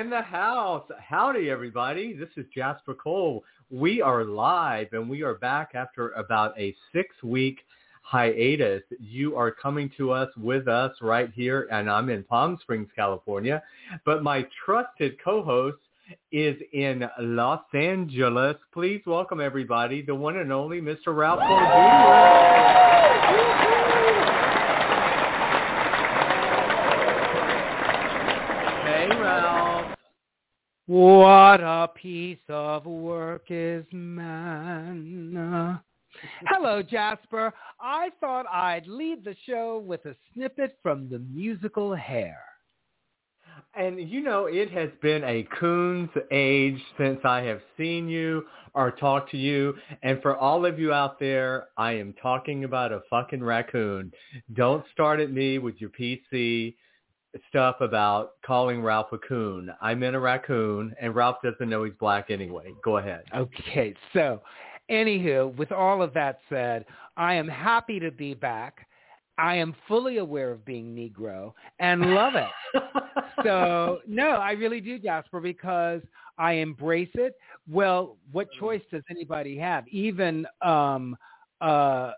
In the house. Howdy, everybody. This is Jasper Cole. We are live and we are back after about a six-week hiatus. You are coming to us with us right here, and I'm in Palm Springs, California. But my trusted co-host is in Los Angeles. Please welcome everybody, the one and only Mr. Ralph Cole. Hey, Ralph. What a piece of work is man. Hello, Jasper. I thought I'd lead the show with a snippet from the musical Hair. And you know, it has been a coon's age since I have seen you or talked to you. And for all of you out there, I am talking about a fucking raccoon. Don't start at me with your PC stuff about calling Ralph a coon. I meant a raccoon, and Ralph doesn't know he's black anyway. Go ahead. Okay, so anywho, with all of that said, I am happy to be back. I am fully aware of being Negro and love it. so no, I really do, Jasper, because I embrace it. Well, what choice does anybody have? Even um uh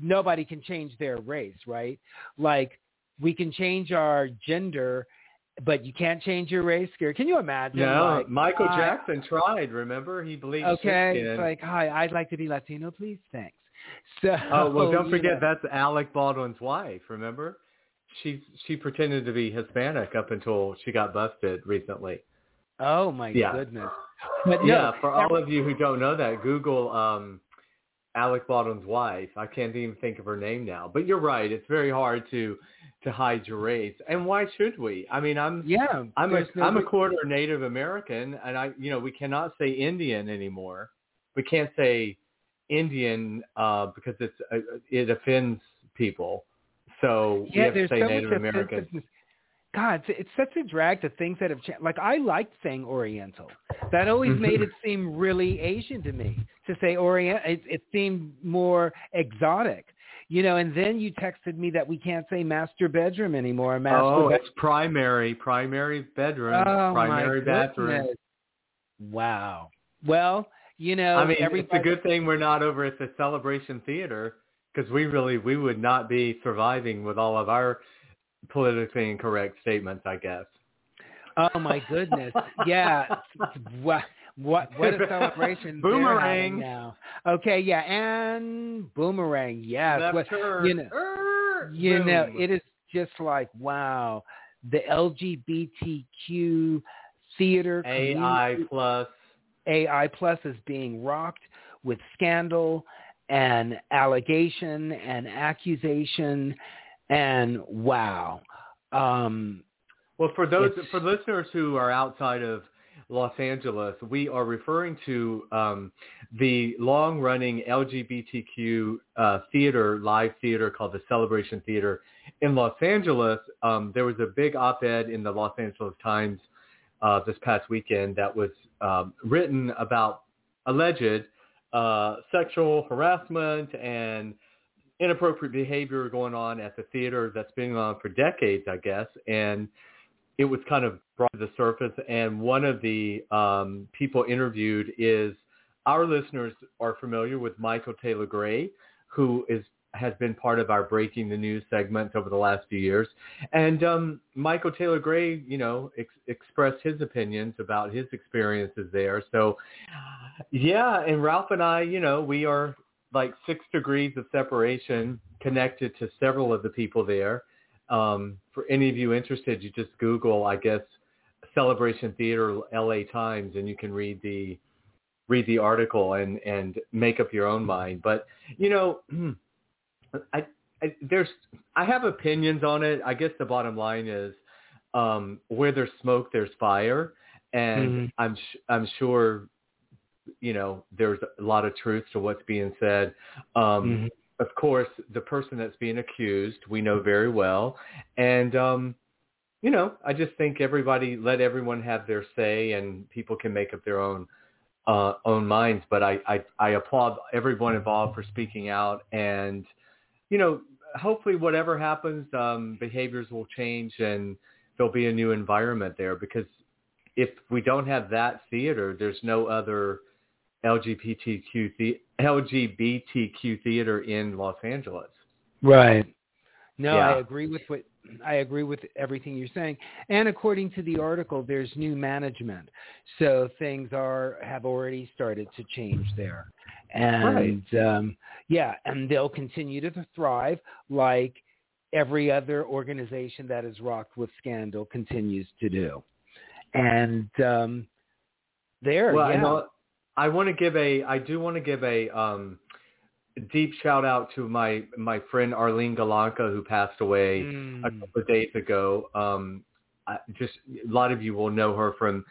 nobody can change their race, right? Like we can change our gender, but you can't change your race. Can you imagine? No, like, Michael Jackson tried. Remember, he bleached Okay, it's like, hi, I'd like to be Latino, please, thanks. So, oh well, don't forget know. that's Alec Baldwin's wife. Remember, she she pretended to be Hispanic up until she got busted recently. Oh my Yeah. goodness! But no, yeah, for all of you who don't know that, Google um, Alec Baldwin's wife. I can't even think of her name now. But you're right; it's very hard to to hide your race. And why should we? I mean, I'm yeah, I'm a no am a quarter Native American, and I you know we cannot say Indian anymore. We can't say Indian uh, because it's uh, it offends people. So we yeah, have to say so Native much American. offensiveness. God, it's, it's such a drag to things that have changed. Like I liked saying Oriental. That always Mm-hmm. made it seem really Asian to me to say Orient. It, it seemed more exotic, you know. And then you texted me that we can't say master bedroom anymore. Master Oh, bed- it's primary, primary bedroom, Oh, primary bathroom. goodness. Wow. Well, you know, I mean, it's a good thing we're not over at the Celebration Theater because we really we would not be surviving with all of our politically incorrect statements. I guess. Oh my goodness! Yeah, what what what a celebration! Boomerang. now. Okay, yeah, and boomerang. Yes, Left turn. you know, Er, you know, it is just like wow, the LGBTQ theater AI plus. AI plus is being rocked with scandal and allegation and accusation and wow. Um, Well, for those for listeners who are outside of Los Angeles, we are referring to um, the long-running LGBTQ uh, theater, live theater called the Celebration Theater in Los Angeles. Um, there was a big op-ed in the Los Angeles Times uh, this past weekend that was um, written about alleged uh, sexual harassment and inappropriate behavior going on at the theater that's been on for decades, I guess, and it was kind of brought to the surface. And one of the um, people interviewed is our listeners are familiar with Michael Taylor Gray, who is has been part of our breaking the news segments over the last few years. And um, Michael Taylor Gray, you know, ex- expressed his opinions about his experiences there. So, yeah, and Ralph and I, you know, we are like six degrees of separation connected to several of the people there. Um, for any of you interested, you just Google, I guess, Celebration Theater LA Times, and you can read the read the article and and make up your own mind. But you know, I, I there's I have opinions on it. I guess the bottom line is um, where there's smoke, there's fire, and mm-hmm. I'm sh- I'm sure you know there's a lot of truth to what's being said. Um, mm-hmm. Of course, the person that's being accused, we know very well, and um, you know, I just think everybody let everyone have their say, and people can make up their own uh, own minds. But I, I, I applaud everyone involved for speaking out. And, you know, hopefully whatever happens, um, behaviors will change and there'll be a new environment there because if we don't have that theater, there's no other LGBTQ the- LGBTQ theater in Los Angeles. Right. No, yeah. I agree with what I agree with everything you're saying. And according to the article, there's new management, so things are have already started to change there. And right. um, yeah, and they'll continue to thrive like every other organization that is rocked with scandal continues to do. And um, there, well, yeah. I, want to give a, I do want to give a um, deep shout out to my my friend Arlene Golonka who passed away mm. a couple of days ago. Um, I, just a lot of you will know her from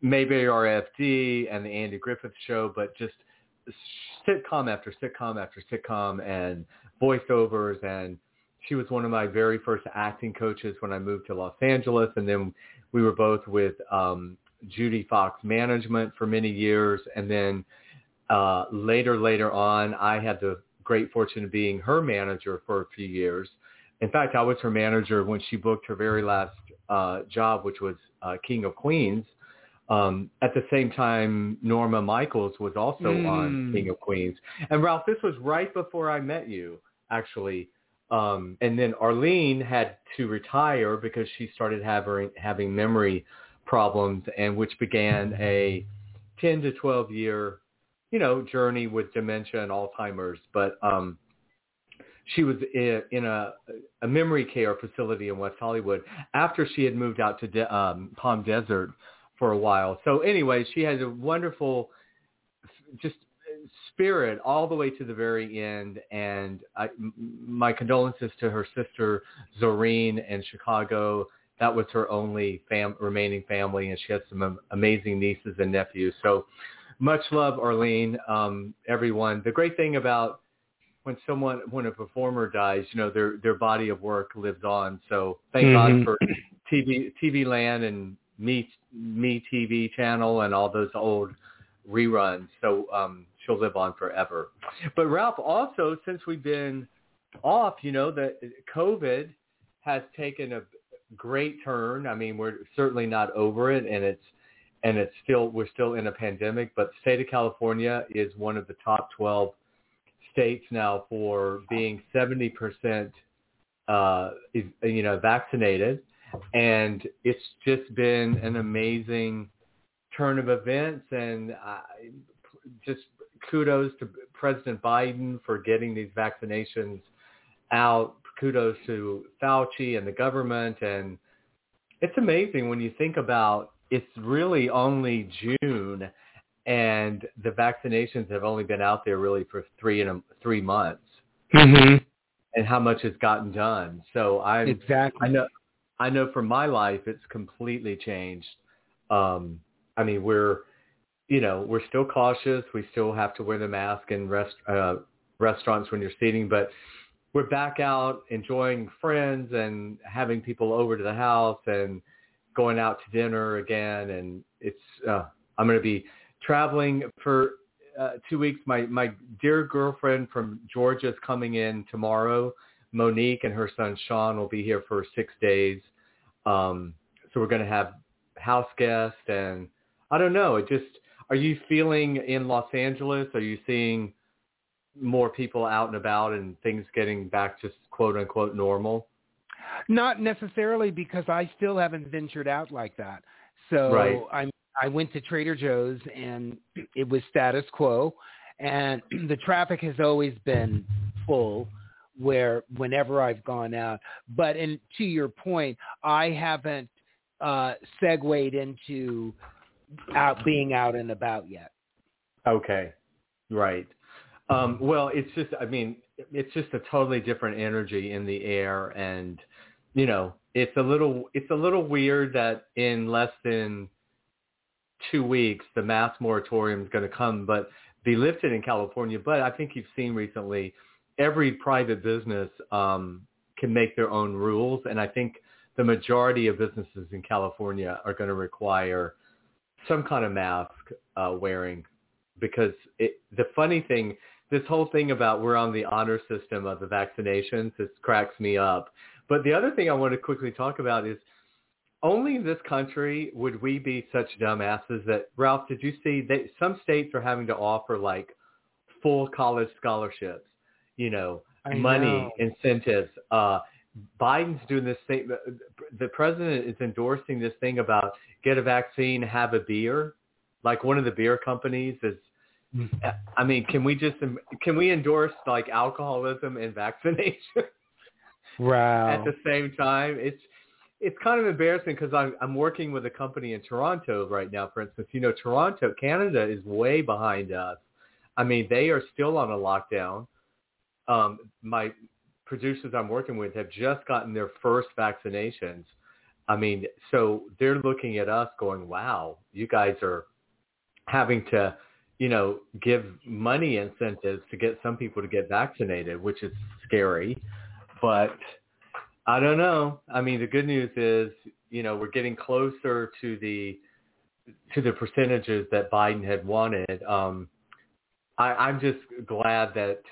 Mayberry RFD and the Andy Griffith Show, but just sitcom after sitcom after sitcom and voiceovers and she was one of my very first acting coaches when I moved to Los Angeles and then we were both with um Judy Fox Management for many years and then uh, later, later on, I had the great fortune of being her manager for a few years. In fact, I was her manager when she booked her very last uh, job, which was uh, King of Queens. Um, at the same time, Norma Michaels was also mm. on King of Queens. And Ralph, this was right before I met you, actually. Um, and then Arlene had to retire because she started having having memory problems, and which began a 10 to 12 year you know, journey with dementia and Alzheimer's, but um, she was in, a, a memory care facility in West Hollywood after she had moved out to De- um, Palm Desert for a while. So anyway, she has a wonderful, just spirit all the way to the very end. And I, my condolences to her sister Zoreen in Chicago. That was her only fam- remaining family, and she had some amazing nieces and nephews. So much love, Arlene. Um, everyone. The great thing about when someone when a performer dies, you know, their their body of work lives on. So thank mm-hmm. God for TV TV Land and Me Me TV channel and all those old reruns. So um, she'll live on forever. But Ralph, also since we've been off, you know, that COVID has taken a great turn. I mean, we're certainly not over it, and it's and it's still we're still in a pandemic, but the state of California is one of the top 12 states now for being 70% uh, you know vaccinated, and it's just been an amazing turn of events, and I, just kudos to President Biden for getting these vaccinations out. Kudos to Fauci and the government, and it's amazing when you think about it's really only June, and the vaccinations have only been out there really for three and three months. Mm-hmm. And how much has gotten done? So I exactly I know I know for my life it's completely changed. Um, I mean we're you know we're still cautious. We still have to wear the mask in rest uh, restaurants when you're seating, but we're back out enjoying friends and having people over to the house and going out to dinner again, and it's uh, I'm going to be traveling for uh, two weeks. My my dear girlfriend from Georgia is coming in tomorrow. Monique and her son Sean will be here for six days. Um, so we're going to have house guests, and I don't know. It just are you feeling in Los Angeles? Are you seeing more people out and about and things getting back to quote unquote normal? Not necessarily because I still haven't ventured out like that. So Right. I'm I went to Trader Joe's and it was status quo and the traffic has always been full where whenever I've gone out. But and to your point, I haven't uh segued into out being out and about yet. Okay. Right. Um, well, it's just, I mean, it's just a totally different energy in the air. And, you know, it's a little, it's a little weird that in less than two weeks, the mass moratorium is going to come, but be lifted in California. But I think you've seen recently, every private business um, can make their own rules. And I think the majority of businesses in California are going to require some kind of mask uh, wearing because it, the funny thing, this whole thing about we're on the honor system of the vaccinations, this cracks me up. But the other thing I want to quickly talk about is only in this country would we be such dumbasses that, Ralph, did you see that some states are having to offer like full college scholarships, you know, I money, know. incentives. Uh, Biden's doing this thing. The president is endorsing this thing about get a vaccine, have a beer. Like one of the beer companies is I mean, can we just can we endorse like alcoholism and vaccination Wow. at the same time? It's it's kind of embarrassing because I'm I'm working with a company in Toronto right now. For instance, you know, Toronto, Canada is way behind us. I mean, they are still on a lockdown. Um, my producers I'm working with have just gotten their first vaccinations. I mean, so they're looking at us going, "Wow, you guys are having to." You know, give money incentives to get some people to get vaccinated, which is scary. But I don't know. I mean, the good news is, you know, we're getting closer to the to the percentages that Biden had wanted. Um, I, I'm just glad that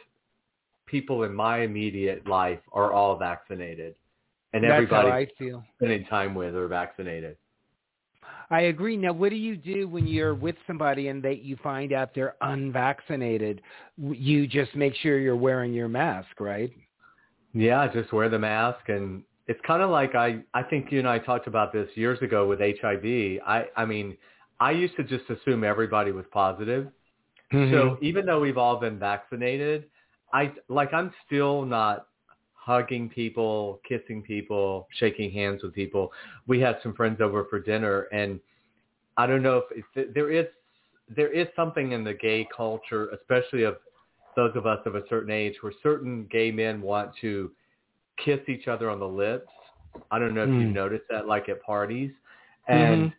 people in my immediate life are all vaccinated, and That's everybody how I feel. spending time with are vaccinated. I agree. Now, what do you do when you're with somebody and they you find out they're unvaccinated? You just make sure you're wearing your mask, right? Yeah, just wear the mask and it's kind of like I I think you and I talked about this years ago with HIV. I I mean, I used to just assume everybody was positive. So mm-hmm. even though we've all been vaccinated, I like I'm still not hugging people, kissing people, shaking hands with people. We had some friends over for dinner and I don't know if it's, there is there is something in the gay culture, especially of those of us of a certain age, where certain gay men want to kiss each other on the lips. I don't know if you've Mm. noticed that, like at parties. And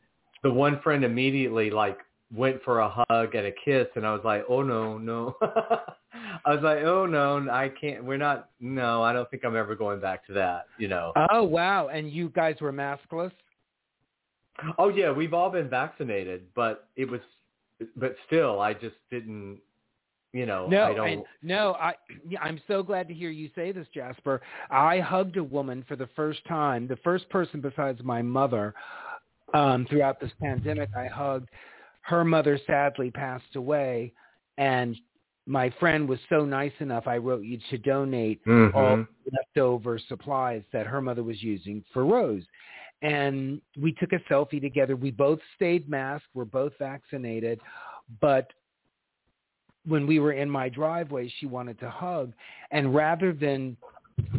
the one friend immediately like went for a hug and a kiss, and I was like, oh no, no. I was like, oh no, I can't. We're not. No, I don't think I'm ever going back to that. You know. Oh wow! And you guys were maskless. Oh yeah, we've all been vaccinated, but it was, but still, I just didn't. You know, No, I don't. and, no. I. I'm so glad to hear you say this, Jasper. I hugged a woman for the first time, the first person besides my mother, um, throughout this pandemic. I hugged. Her mother sadly passed away, and my friend was so nice enough. I wrote you to donate Mhm. all leftover supplies that her mother was using for Rose. And we took a selfie together. We both stayed masked. We're both vaccinated. But when we were in my driveway, she wanted to hug. And rather than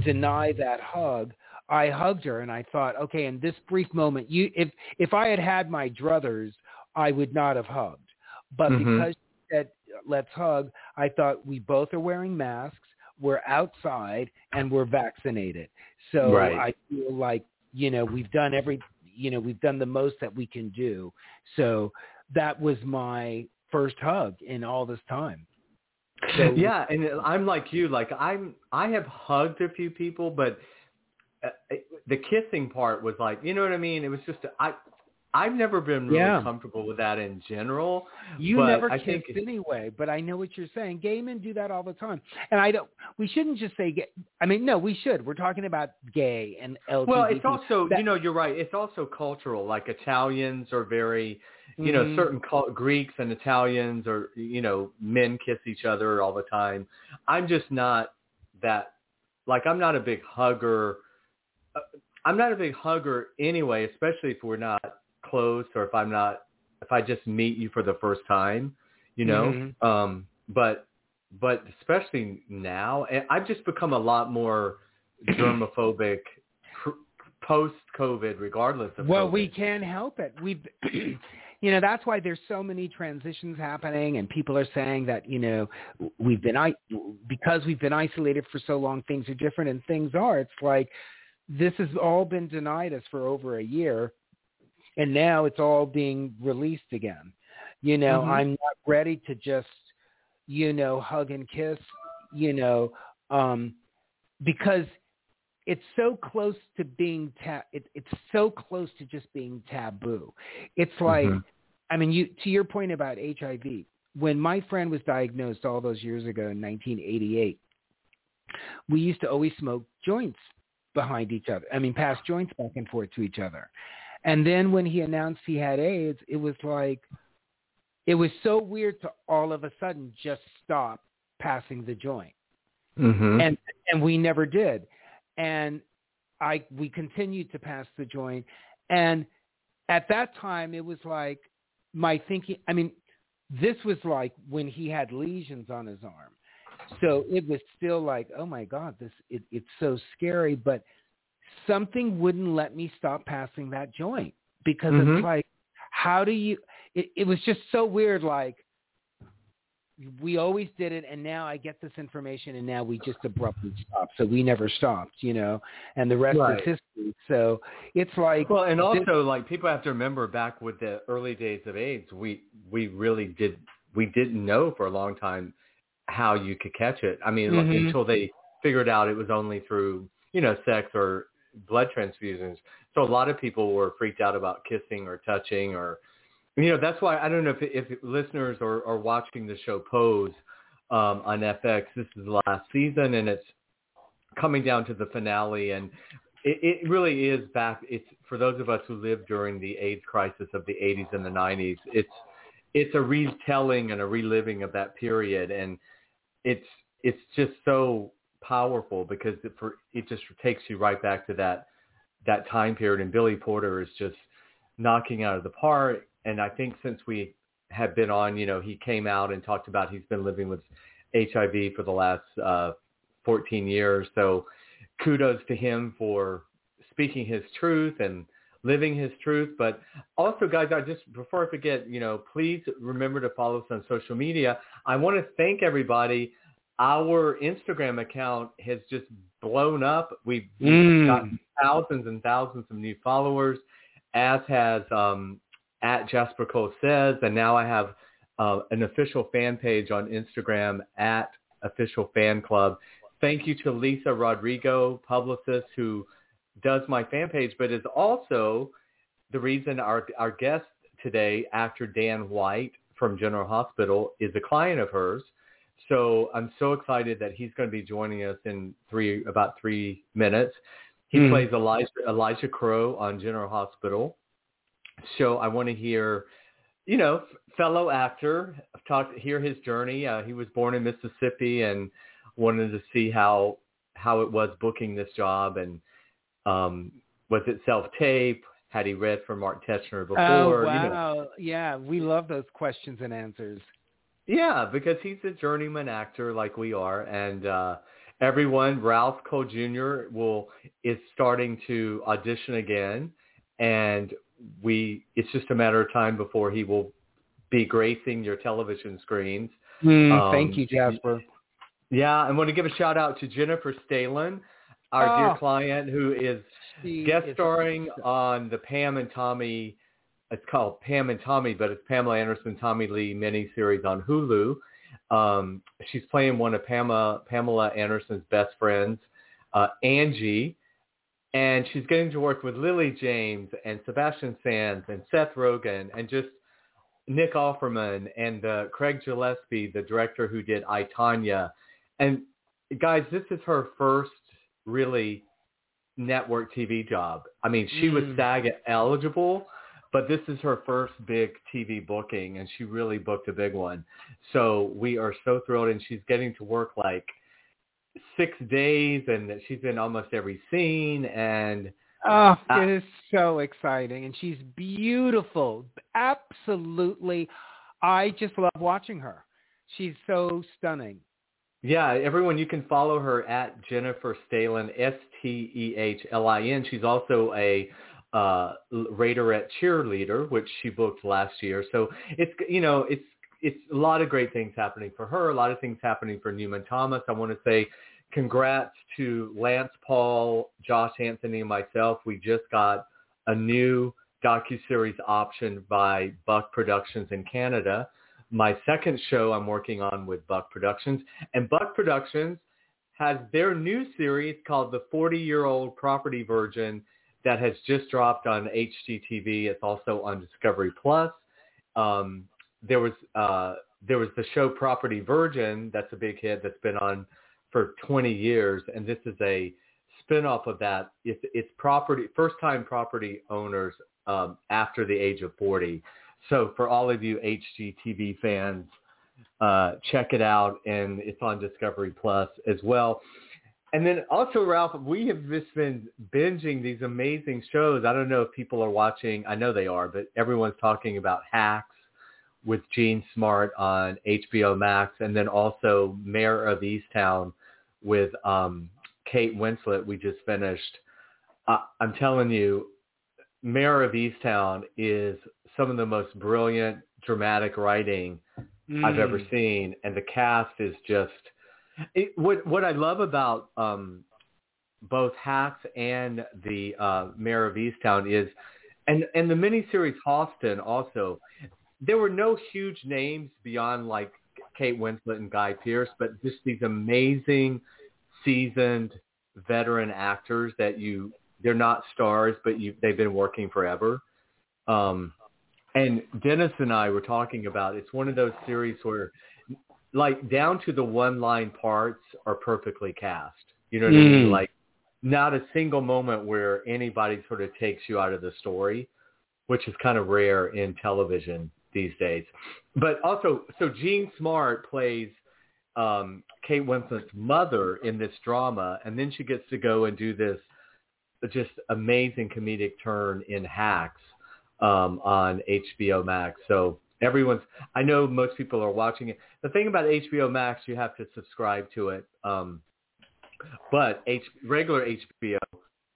deny that hug, I hugged her and I thought, okay, in this brief moment, you if if I had had my druthers, I would not have hugged. But Mhm. because she said let's hug, I thought we both are wearing masks, we're outside, and we're vaccinated. So Right. I feel like you know we've done every you know we've done the most that we can do. So that was my first hug in all this time. So yeah, and I'm like you. Like I'm, I have hugged a few people, but uh, the kissing part was like, you know what I mean? It was just I, I've never been really Yeah. comfortable with that in general. You never I kissed think anyway, but I know what you're saying. Gay men do that all the time, and I don't. We shouldn't just say gay. I mean, no, we should. We're talking about gay and LGBT. Well, it's also That- you know you're right. It's also cultural. Like Italians are very, you know, Mhm. certain cul- Greeks and Italians are you know, men kiss each other all the time. I'm just not that. Like, I'm not a big hugger. Uh, I'm not a big hugger anyway, especially if we're not close or if I'm not if I just meet you for the first time, you know. Mhm. Um, but but especially now, and I've just become a lot more germophobic post COVID, regardless of. Well, COVID. we can't help it. We've. you know, that's why there's so many transitions happening, and people are saying that you know we've been i because we've been isolated for so long, things are different, and things are. It's like this has all been denied us for over a year, and now it's all being released again. You know, Mhm. I'm not ready to just, you know, hug and kiss, you know, um, because it's so close to being ta- it, it's so close to just being taboo. It's like, Mhm. I mean, you to your point about HIV. When my friend was diagnosed all those years ago in 1988, we used to always smoke joints behind each other. I mean, pass joints back and forth to each other. And then when he announced he had AIDS, it was like, it was so weird to all of a sudden just stop passing the joint. Mhm. and and we never did. And i we continued to pass the joint. And at that time it was like my thinking i mean this was like when he had lesions on his arm. So it was still like oh my god this it, it's so scary. But something wouldn't let me stop passing that joint because Mhm. it's like how do you it, it was just so weird like we always did it and now I get this information and now we just abruptly stop. So we never stopped, you know, and the rest Right. is history. So it's like Well, and this- also like people have to remember back with the early days of AIDS, we we really did we didn't know for a long time how you could catch it. I mean, like, Mhm. until they figured out it was only through you know sex or blood transfusions. So a lot of people were freaked out about kissing or touching or you know that's why I don't know if if listeners are, are watching the show Pose um, on FX. This is the last season and it's coming down to the finale and it, it really is back. It's for those of us who lived during the AIDS crisis of the 80s and the 90s. It's it's a retelling and a reliving of that period, and it's it's just so powerful because it for it just takes you right back to that that time period. And Billy Porter is just knocking out of the park. And I think since we have been on, you know, he came out and talked about he's been living with HIV for the last uh, 14 years. So kudos to him for speaking his truth and living his truth. But also, guys, I just before I forget, you know, please remember to follow us on social media. I want to thank everybody. Our Instagram account has just blown up. We've Mm. gotten thousands and thousands of new followers, as has um, at Jasper Cole says, and now I have uh, an official fan page on Instagram at official fan club. Thank you to Lisa Rodrigo, publicist, who does my fan page, but is also the reason our our guest today, actor Dan White from General Hospital, is a client of hers. So I'm so excited that he's going to be joining us in three about three minutes. He Hmm. plays Elijah Elijah Crowe on General Hospital. So I want to hear, you know, fellow actor talk hear his journey. Uh, he was born in Mississippi and wanted to see how how it was booking this job and um, was it self tape? Had he read from Mark Teschner before? oh You wow, know, yeah, we love those questions and answers. Yeah, because he's a journeyman actor like we are, and uh, everyone, Ralph Cole Jr. will is starting to audition again, and we it's just a matter of time before he will be gracing your television screens. Mm, Um, thank you, Jasper. Yeah, I want to give a shout out to Jennifer Stehlin, our Oh. dear client, who is guest is- starring on the Pam and Tommy. It's called Pam and Tommy, but it's Pamela Anderson Tommy Lee miniseries on Hulu. Um, she's playing one of Pamela Pamela Anderson's best friends, uh, Angie, and she's getting to work with Lily James and Sebastian Stan and Seth Rogen and just Nick Offerman and uh, Craig Gillespie, the director who did I Tonya. And guys, this is her first really network TV job. I mean, she was Mm. SAG eligible, but this is her first big TV booking, and she really booked a big one. So we are so thrilled, and she's getting to work like six days, and she's in almost every scene, and Oh, it is so exciting. And she's beautiful. Absolutely. I just love watching her. She's so stunning. Yeah, everyone, you can follow her at Jennifer Stehlin, S-T-E-H-L-I-N. She's also a uh, Raiderette cheerleader, which she booked last year. So it's, you know, it's, it's a lot of great things happening for her, a lot of things happening for Newman Thomas. I want to say congrats to Lance Paul, Josh Anthony, and myself. We just got a new docu-series option by Buck Productions in Canada. My second show I'm working on with Buck Productions. And Buck Productions has their new series called The 40-Year-Old Property Virgin that has just dropped on HGTV. It's also on Discovery Plus. Um, there was uh, there was the show Property Virgin. That's a big hit that's been on for 20 years, and this is a spinoff of that. It's, it's property, first-time property owners um, after the age of 40. So for all of you HGTV fans, uh, check it out, and it's on Discovery Plus as well. And then also, Ralph, we have just been binging these amazing shows. I don't know if people are watching. I know they are, but everyone's talking about Hacks with Jean Smart on HBO Max, and then also Mare of Easttown with um, Kate Winslet we just finished. Uh, I'm telling you, Mare of Easttown is some of the most brilliant dramatic writing mm. I've ever mm. seen, and the cast is just it, what what I love about um, both Hacks and the uh, Mare of Easttown is, and and the miniseries Halston also. There were no huge names beyond like Kate Winslet and Guy Pearce, but just these amazing, seasoned veteran actors that you they're not stars, but you they've been working forever. Um, and Dennis and I were talking about it's one of those series where like down to the one line parts are perfectly cast. You know what mm. I mean? Mm. Like not a single moment where anybody sort of takes you out of the story, which is kind of rare in television these days. But also, so Jean Smart plays um, Kate Winslet's mother in this drama, and then she gets to go and do this just amazing comedic turn in Hacks um, on HBO Max. So everyone's, I know most people are watching it. The thing about HBO Max, you have to subscribe to it. Um, but H, regular HBO,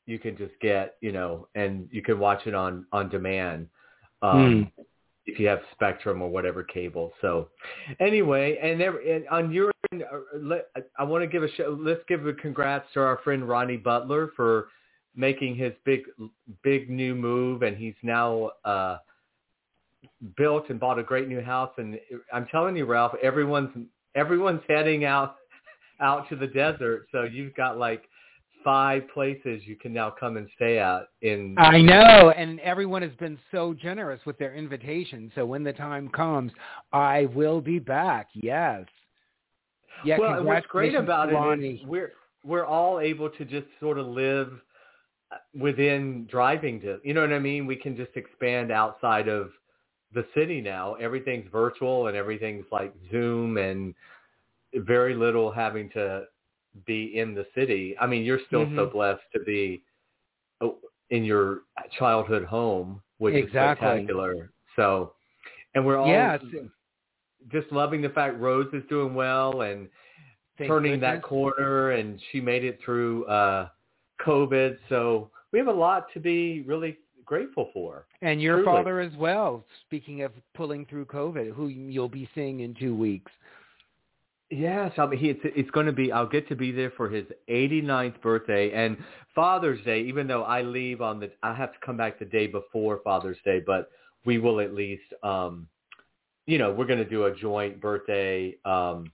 you can just get, you know, and you can watch it on, on demand. Um, mm if you have Spectrum or whatever cable. So anyway, and, every, and on your end, uh, I want to give a show, let's give a congrats to our friend Ronnie Butler for making his big big new move, and he's now uh, built and bought a great new house. And I'm telling you, Ralph, everyone's everyone's heading out out to the desert. So you've got like five places you can now come and stay at in I know. And everyone has been so generous with their invitation so when the time comes I will be back. Yes. Yeah well what's great about it is we're we're all able to just sort of live uh, within driving to you know what I mean? We can just expand outside of the city now everything's virtual and everything's like Zoom and very little having to be in the city. I mean, you're still mm-hmm. so blessed to be oh, in your childhood home, which exactly. is spectacular. So, and we're all yeah, just loving the fact Rose is doing well and Thank turning goodness. that corner, and she made it through uh, COVID. So we have a lot to be really grateful for. And your truly. father as well. Speaking of pulling through COVID, who you'll be seeing in two weeks. Yes, I mean, he, it's, it's going to be, I'll get to be there for his 89th birthday and Father's Day, even though I leave on the, I have to come back the day before Father's Day, but we will at least, um, you know, we're going to do a joint birthday, um,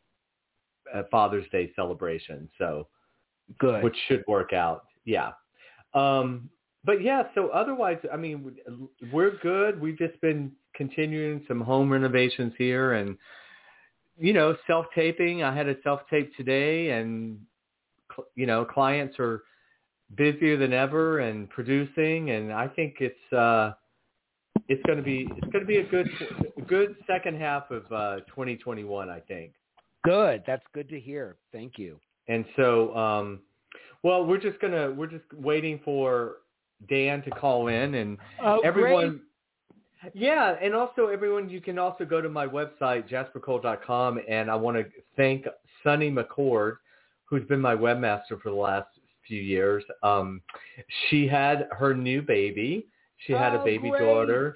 Father's Day celebration. So good, which should work out. Yeah. Um, but yeah, so otherwise, I mean, we're good. We've just been continuing some home renovations here and, you know, self-taping. I had a self-tape today and, you know, clients are busier than ever and producing. And I think it's, uh, it's going to be it's going to be a good good second half of uh, 2021, I think. Good. That's good to hear. Thank you. And so, um, well, we're just gonna we're just waiting for Dan to call in and oh, everyone. Great. Yeah, and also everyone, you can also go to my website jaspercole.com, and I want to thank Sunny McCord, who's been my webmaster for the last few years. Um, she had her new baby. She had oh, a baby great. daughter.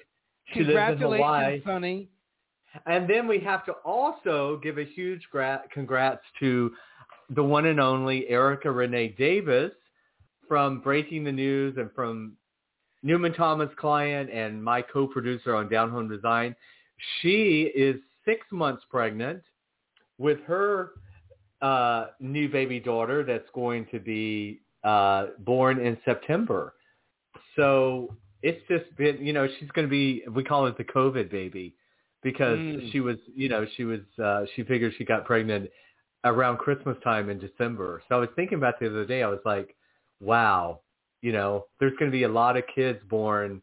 She lives in Hawaii. Sunny. And then we have to also give a huge gra- congrats to the one and only Erica Renee Davis from Breaking the News and from Newman Thomas client and my co-producer on Down Home Design. She is six months pregnant with her uh, new baby daughter that's going to be uh, born in September. So it's just been, you know, she's going to be, we call it the COVID baby because Mm. she was, you know, she was, uh, she figured she got pregnant around Christmas time in December. So I was thinking about the other day, I was like, wow, you know, there's going to be a lot of kids born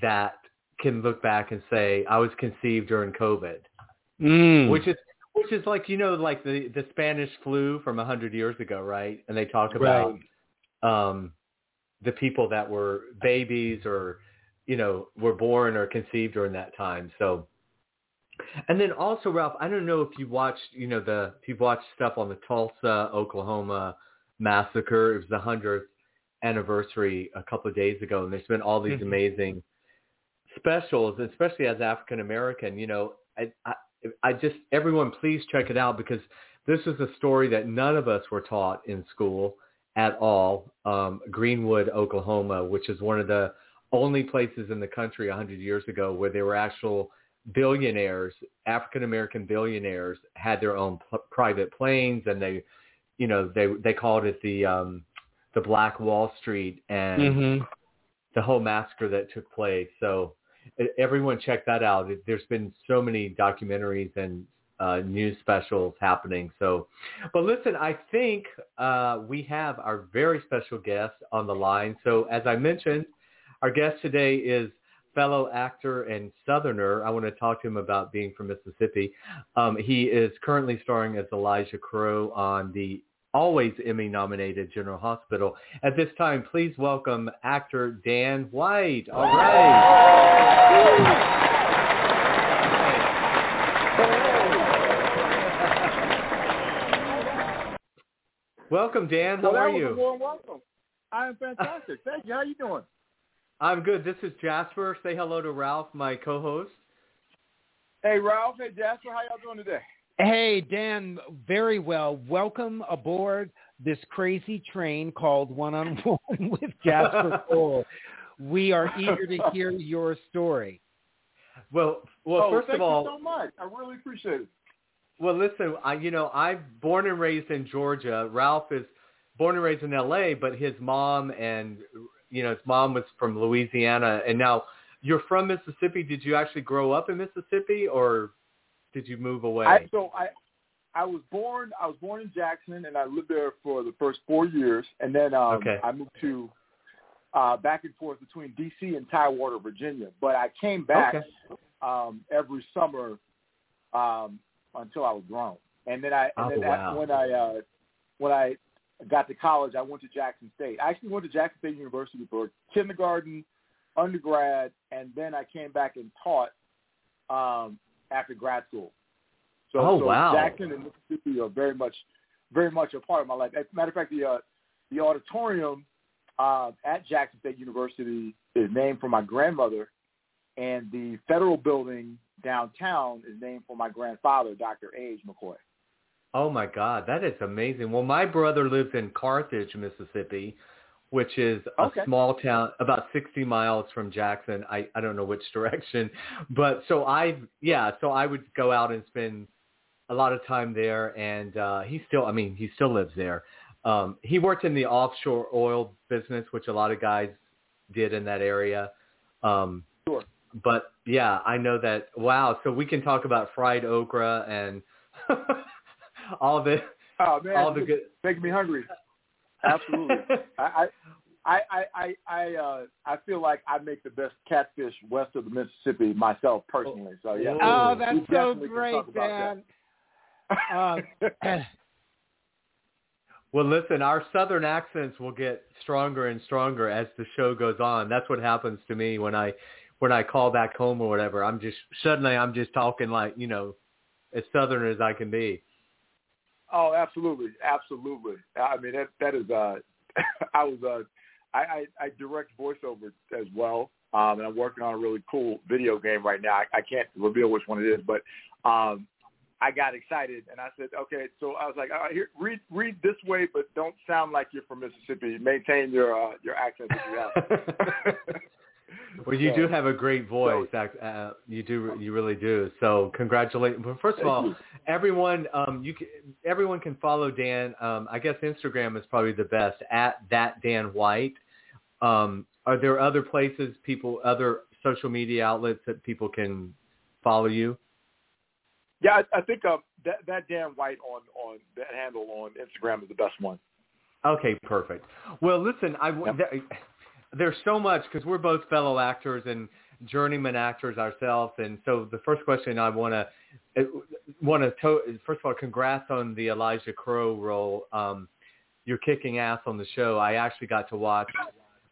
that can look back and say, I was conceived during COVID, Mm. which is, which is like, you know, like the, the Spanish flu from a hundred years ago, right? And they talk about, um, the people that were babies or, you know, were born or conceived during that time. So, and then also, Ralph, I don't know if you watched, you know, the if you've watched stuff on the Tulsa, Oklahoma massacre. It was the hundredth anniversary a couple of days ago, and there's been all these Mhm. amazing specials, especially as African American. You know, I, I I just everyone please check it out because this is a story that none of us were taught in school at all. Um, Greenwood, Oklahoma, which is one of the only places in the country a 100 years ago where there were actual billionaires, African American billionaires, had their own p- private planes, and they, you know, they they called it the um, the Black Wall Street and Mhm. the whole massacre that took place. So everyone check that out. There's been so many documentaries and uh, news specials happening. So, but listen, I think uh, we have our very special guest on the line. So as I mentioned, our guest today is fellow actor and Southerner. I want to talk to him about being from Mississippi. Um, he is currently starring as Elijah Crowe on the always Emmy-nominated General Hospital. At this time, please welcome actor Dan White. All right. Welcome, Dan. How well, are you? Warm welcome. I am fantastic. Thank you. How you doing? I'm good. This is Jasper. Say hello to Ralph, my co-host. Hey, Ralph. Hey, Jasper. How y'all doing today? Hey, Dan, very well. Welcome aboard this crazy train called One on One with Jasper Cole. We are eager to hear your story. Well, well, oh, first of all, thank you so much. I really appreciate it. Well, listen, I you know I'm born and raised in Georgia. Ralph is born and raised in L.A., but his mom and you know his mom was from Louisiana, and now you're from Mississippi. Did you actually grow up in Mississippi, or did you move away? I, so I, I was born. I was born in Jackson, and I lived there for the first four years, and then um, Okay. I moved to uh, back and forth between D.C. and Tidewater, Virginia. But I came back Okay. um, every summer um, until I was grown, and then I and Oh, then that- wow. when I uh, when I got to college, I went to Jackson State. I actually went to Jackson State University for kindergarten, undergrad, and then I came back and taught um, after grad school. So, Oh, so wow. Jackson and Mississippi are very much, very much a part of my life. As a matter of fact, the uh, the auditorium uh, at Jackson State University is named for my grandmother, and the federal building downtown is named for my grandfather, Dr. A. H. McCoy. Oh my God, that is amazing. Well, my brother lives in Carthage, Mississippi, which is a small town about 60 miles from Jackson. I, I don't know which direction, but so I, yeah, so I would go out and spend a lot of time there and, uh, he still, I mean, he still lives there. Um, he worked in the offshore oil business, which a lot of guys did in that area. Um, Sure. but yeah, I know that. Wow. So we can talk about fried okra and all the Oh man, all the good. making me hungry. Absolutely. I, I I I I I, uh, I feel like I make the best catfish west of the Mississippi myself personally. So yeah. Oh, we that's so great, talk Dan. Um. Well, listen, our southern accents will get stronger and stronger as the show goes on. That's what happens to me when I when I call back home or whatever. I'm just suddenly I'm just talking like, you know, as southern as I can be. Oh, absolutely, absolutely. I mean, that that is. Uh, I was. Uh, I, I I direct voiceover as well, um, and I'm working on a really cool video game right now. I, I can't reveal which one it is, but um, I got excited and I said, okay. So I was like, All right, here, read read this way, but don't sound like you're from Mississippi. Maintain your uh, your accent that you have. Well, you do have a great voice. ac- Uh, you do, you really do. So, congratulations. Well, first of all, everyone, um, you can, everyone can follow Dan. Um, I guess Instagram is probably the best at that Dan White. Um, are there other places people, other social media outlets that people can follow you? Yeah, I, I think uh, that that Dan White on on that handle on Instagram is the best one. Okay, perfect. Well, listen, I Yep. there, there's so much because we're both fellow actors and journeyman actors ourselves, and so the first question I want to want to first of all, congrats on the Elijah Crowe role. Um, you're kicking ass on the show. I actually got to watch.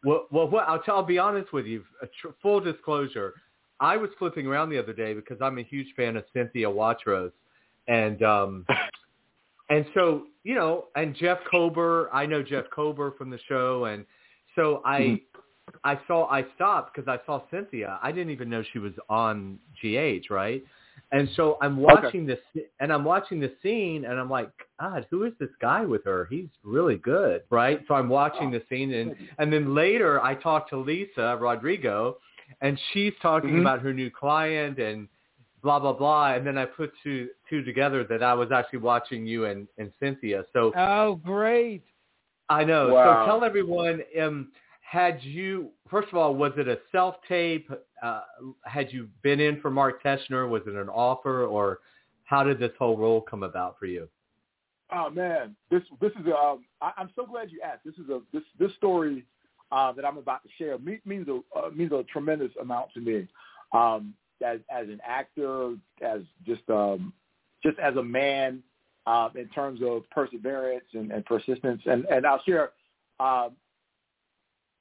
Well, well, what, I'll, tell, I'll be honest with you. A tr- full disclosure, I was flipping around the other day because I'm a huge fan of Cynthia Watros, and um, and so you know, and Jeff Kober, I know Jeff Kober from the show, and so I I saw I stopped because I saw Cynthia. I didn't even know she was on GH, right? And so I'm watching this, and I'm watching the scene, and I'm like, God, who is this guy with her? He's really good, right? So I'm watching the scene, and and then later I talked to Lisa Rodrigo, and she's talking Mhm. about her new client and blah blah blah, and then I put two two together that I was actually watching you and and Cynthia. So oh, great. I know. Wow. So tell everyone, um, had you, first of all, was it a self-tape? Uh, had you been in for Mark Teschner? Was it an offer? Or how did this whole role come about for you? Oh man, this this is a, um, I, I'm so glad you asked. This is a this this story uh, that I'm about to share me, means a uh, means a tremendous amount to me. Um, as as an actor, as just um, just as a man, um, in terms of perseverance and, and persistence, and and I'll share. Um,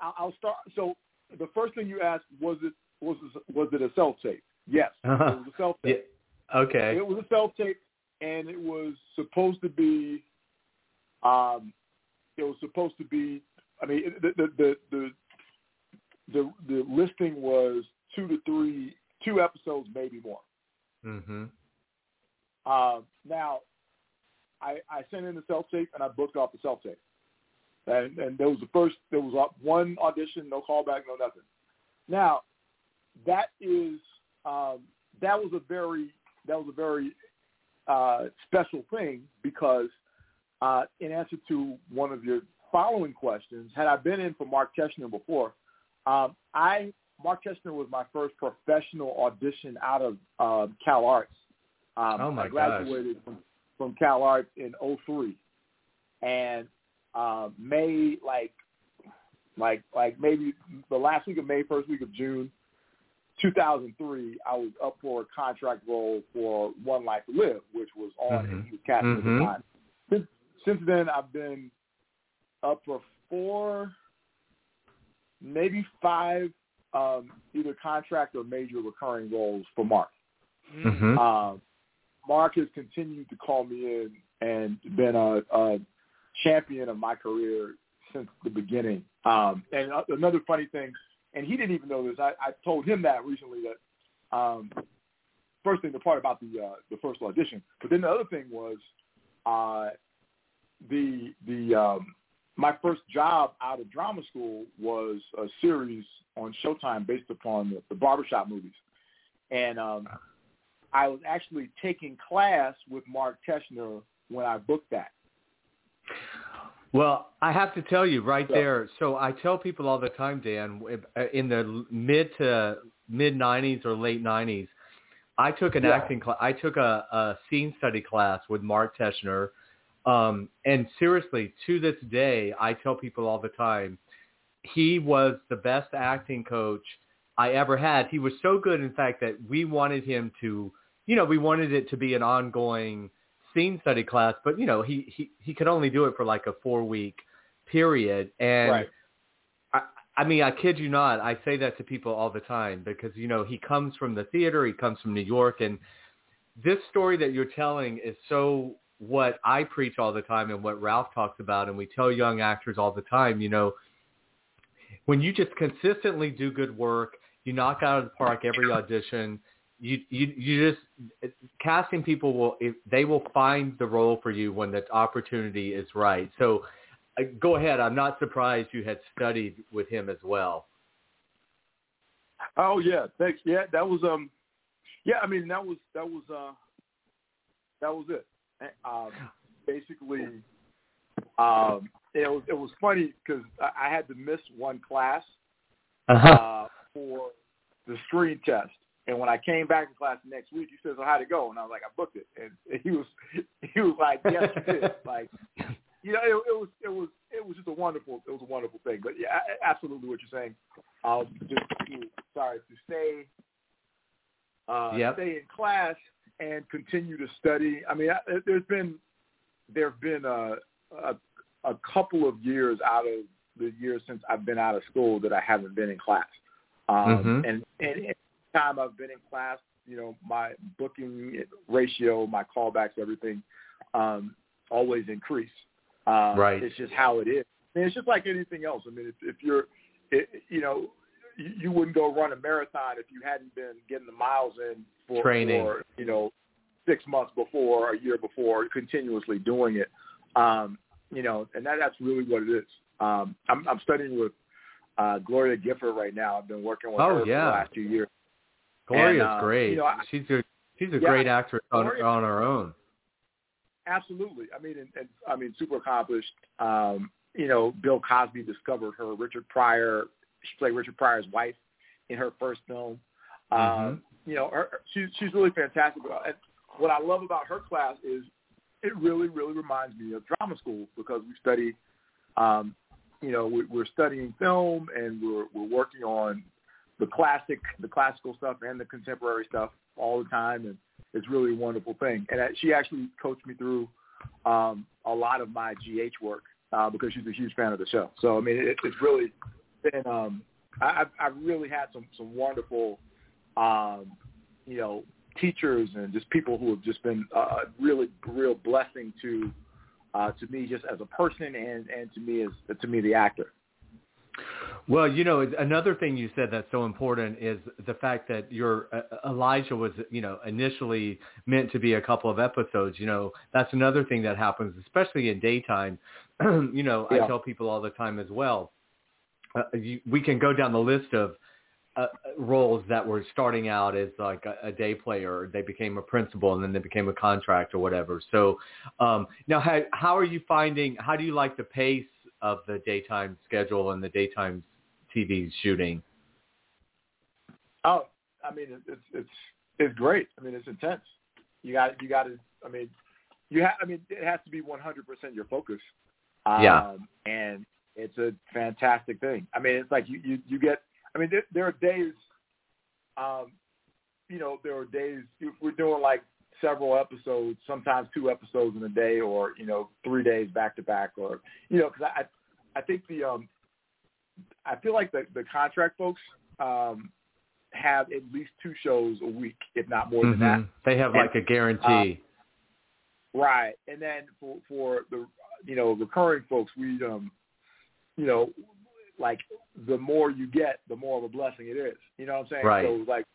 I'll, I'll start. So the first thing you asked was it was it, was it a self tape? Yes, it was a self Yeah. tape. Okay. It was a self tape, and it was supposed to be. Um, it was supposed to be. I mean, the the the the the, the listing was two to three, two episodes, maybe more. Mhm. Um, now, I, I sent in the self tape and I booked off the self tape, and and there was the first. There was one audition, no callback, no nothing. Now, that is um, that was a very that was a very uh, special thing because uh, in answer to one of your following questions, had I been in for Mark Teschner before, um, I Mark Teschner was my first professional audition out of uh, Cal Arts. Um, Oh, my I graduated from, from Cal Arts in '03, and uh, May like like like maybe the last week of May, first week of June, 2003, I was up for a contract role for One Life to Live, which was on and he was casting at Mhm. the time. Since, since then, I've been up for four, maybe five, um, either contract or major recurring roles for Mark. Mhm. Um, Mark has continued to call me in and been a, a champion of my career since the beginning. Um, and another funny thing, and he didn't even know this. I, I told him that recently. That um, first thing, the part about the uh, the first audition, but then the other thing was uh, the the um, my first job out of drama school was a series on Showtime based upon the, the barbershop movies, and um, I was actually taking class with Mark Teschner when I booked that. Well, I have to tell you right Yeah. there. So I tell people all the time, Dan, in the mid to mid '90s or late '90s, I took an Yeah. acting class. I took a, a scene study class with Mark Teschner, um, and seriously, to this day, I tell people all the time, he was the best acting coach I ever had. He was so good, in fact, that we wanted him to, you know, we wanted it to be an ongoing scene study class, but you know, he he he could only do it for like a four week period, and Right. I, I mean, I kid you not, I say that to people all the time because you know he comes from the theater, he comes from New York, and this story that you're telling is so what I preach all the time and what Ralph talks about, and we tell young actors all the time. You know, when you just consistently do good work, you knock out of the park every audition. You you you just casting people will if they will find the role for you when the opportunity is right. So uh, go ahead. I'm not surprised you had studied with him as well. Oh yeah, thanks. Yeah, that was um, yeah. I mean, that was that was uh, that was it. Um, basically, um, it was it was funny because I, I had to miss one class Uh-huh. uh, for the screen test. And when I came back in class the next week, he says, "Well, how'd it go?" And I was like, "I booked it." And he was he was like, "Yes, you did." Like, you know, it, it was it was it was just a wonderful it was a wonderful thing. But yeah, absolutely what you're saying. Um, just to, sorry to stay uh, Yep. stay in class and continue to study. I mean, I, there's been there have been a, a a couple of years out of the years since I've been out of school that I haven't been in class. Um, Mhm. And and any time I've been in class, you know, my booking ratio, my callbacks, everything, um, always increase. Uh, Right. It's just how it is. I mean, it's just like anything else. I mean, if, if you're, it, you know, you, you wouldn't go run a marathon if you hadn't been getting the miles in for, Training. for you know, six months before, a year before, continuously doing it. Um, you know, and that, that's really what it is. Um, I'm, I'm studying with uh, Gloria Gifford right now. I've been working with Oh, her yeah. for the last two years. Gloria's And, uh, great. you know, I- she's a she's a Yeah, great actress on Gloria- on her own. Absolutely. I mean, and, and I mean, super accomplished. Um, you know, Bill Cosby discovered her. Richard Pryor, she played Richard Pryor's wife in her first film. Um, Mhm. You know, her, she's she's really fantastic. And what I love about her class is it really, really reminds me of drama school because we study, um, you know, we, we're studying film and we're we're working on the classic, the classical stuff and the contemporary stuff all the time, and it's really a wonderful thing. And she actually coached me through um, a lot of my GH work uh, because she's a huge fan of the show. So I mean, it, it's really been. Um, I've, I've really had some some wonderful, um, you know, teachers and just people who have just been uh, really real blessing to uh, to me just as a person and and to me as to me the actor. Well, you know, another thing you said that's so important is the fact that your uh, Elijah was, you know, initially meant to be a couple of episodes. You know, that's another thing that happens, especially in daytime. you know, I tell people all the time as well. Uh, you, we can go down the list of uh, roles that were starting out as like a, a day player. They became a principal, and then they became a contract or whatever. So um, now, how, how are you finding? How do you like the pace of the daytime schedule and the daytime TV shooting? Oh, I mean, it's it's it's great. I mean, it's intense. You got you got to. I mean, you have. I mean, it has to be 100% your focus. Um, Yeah. And it's a fantastic thing. I mean, it's like you you you get. I mean, there, there are days. Um, you know, there are days if we're doing like several episodes, sometimes two episodes in a day, or you know, three days back to back, or you know, because I I think the um, I feel like the the contract folks um have at least two shows a week, if not more than that. Mhm. They have like a guarantee. Right. And then for for the you know recurring folks, we um you know like the more you get, the more of a blessing it is. You know what I'm saying? Right. So like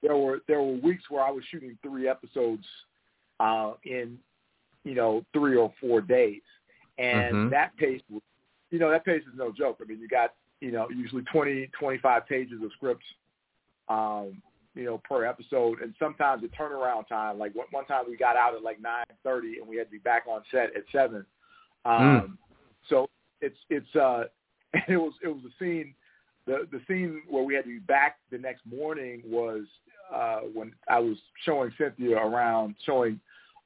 there were there were weeks where I was shooting three episodes uh in you know three or four days, and Mhm. that pace was you know that pace is no joke. I mean you got you know usually 20 25 pages of scripts um, you know, per episode. And sometimes the turnaround time, like one, one time we got out at like nine thirty and we had to be back on set at seven. Um, So it's it's uh, it was it was a scene. The the scene where we had to be back the next morning was uh, when I was showing Cynthia around, showing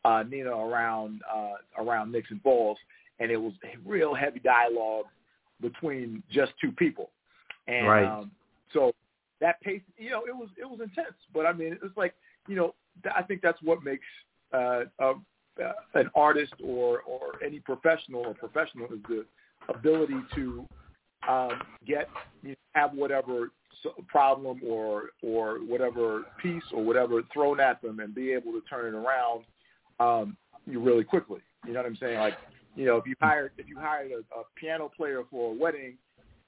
uh, Nina around uh, around Nixon Falls, and it was real heavy dialogue. Between just two people, and Right. um, so that pace, you know, it was it was intense. But I mean, it's like you know, th- I think that's what makes uh, a, uh, an artist or or any professional or professional is the ability to um, get you know, have whatever problem or or whatever piece or whatever thrown at them and be able to turn it around um, you really quickly. You know what I'm saying? Like you know, if you hired if you hired a, a piano player for a wedding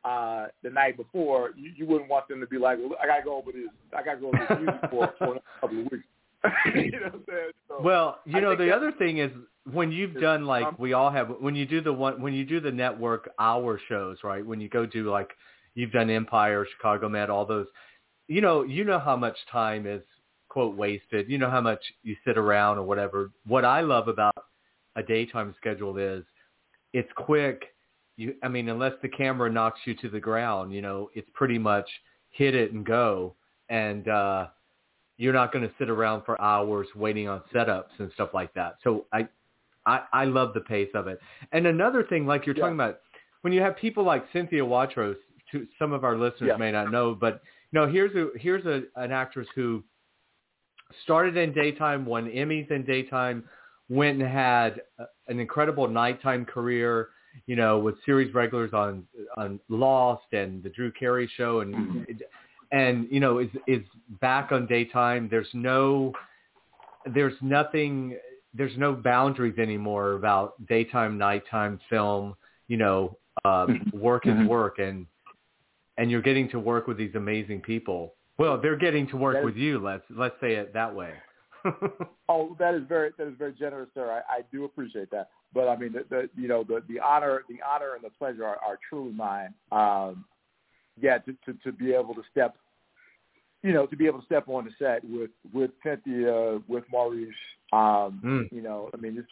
uh, the night before, you, you wouldn't want them to be like, well, I gotta go over this, I gotta go over this music for, for a couple of weeks. you know what I'm saying? So, Well, you I know, the other thing is when you've done like Um, we all have when you do the one when you do the network hour shows, right? When you go do like you've done Empire, Chicago Med, all those, you know, you know how much time is quote wasted. You know how much you sit around or whatever. What I love about a daytime schedule is it's quick. You, I mean, unless the camera knocks you to the ground, you know, it's pretty much hit it and go. And uh, you're not going to sit around for hours waiting on setups and stuff like that. So I, I, I love the pace of it. And another thing, like you're Yeah. talking about, when you have people like Cynthia Watros, to some of our listeners Yeah. may not know, but you know, here's a here's a an actress who started in daytime, won Emmys in daytime, went and had an incredible nighttime career. You know, with series regulars on on Lost and the Drew Carey Show, and and you know is is back on daytime. There's no there's nothing there's no boundaries anymore about daytime, nighttime film. You know, um, work is Mhm. work, and and you're getting to work with these amazing people. Well, they're getting to work is- with you. Let's let's say it that way. Oh, that is very that is very generous, sir. I, I do appreciate that. But I mean, the, the you know the the honor the honor and the pleasure are, are truly mine. Um, yeah, to, to to be able to step, you know, to be able to step on the set with with Cynthia, with Maurice. Um, Mm. You know, I mean, it's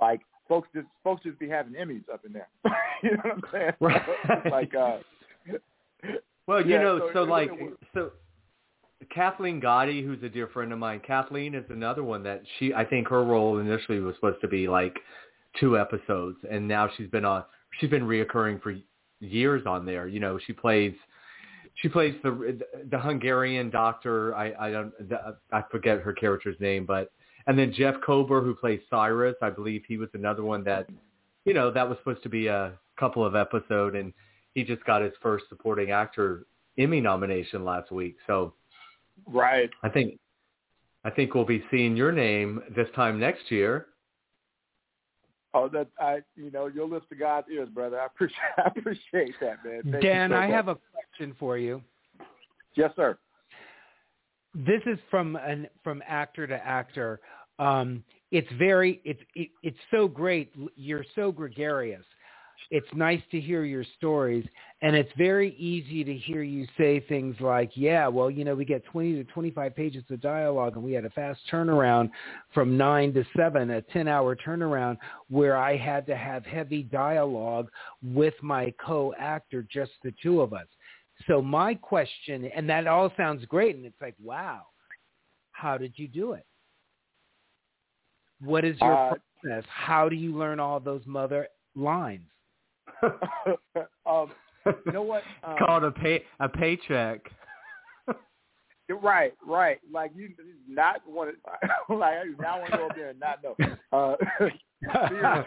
like folks just folks just be having Emmys up in there. you know what I'm saying? Right. like, uh, Well, you Yeah, know, so so, like, was- so Kathleen Gati, who's a dear friend of mine, Kathleen is another one that she, I think her role initially was supposed to be like two episodes, and now she's been on, she's been reoccurring for years on there. You know, she plays, she plays the the Hungarian doctor. I I don't, the, I forget her character's name, but and then Jeff Kober, who plays Cyrus, I believe he was another one that, you know, that was supposed to be a couple of episode, and he just got his first supporting actor Emmy nomination last week. So right. I think I think we'll be seeing your name this time next year. Oh, that I, you know, your lips to God's ears, brother. I appreciate, I appreciate that, man. Thank Dan, so I much. have a question for you. yes, sir. This is from an from actor to actor. Um, it's very it's it, it's so great. You're so gregarious. It's nice to hear your stories, and it's very easy to hear you say things like, "Yeah, well, you know, we get 20 to 25 pages of dialogue, and we had a fast turnaround from nine to seven, a 10-hour turnaround, where I had to have heavy dialogue with my co-actor, just the two of us." So my question, and that all sounds great, and it's like, wow, how did you do it? What is your Uh, process? How do you learn all those mother lines? um, you know what? Um, Called a pay a paycheck. right, right. Like you not want to. Like I do not want to go up there and not know. Uh, serious,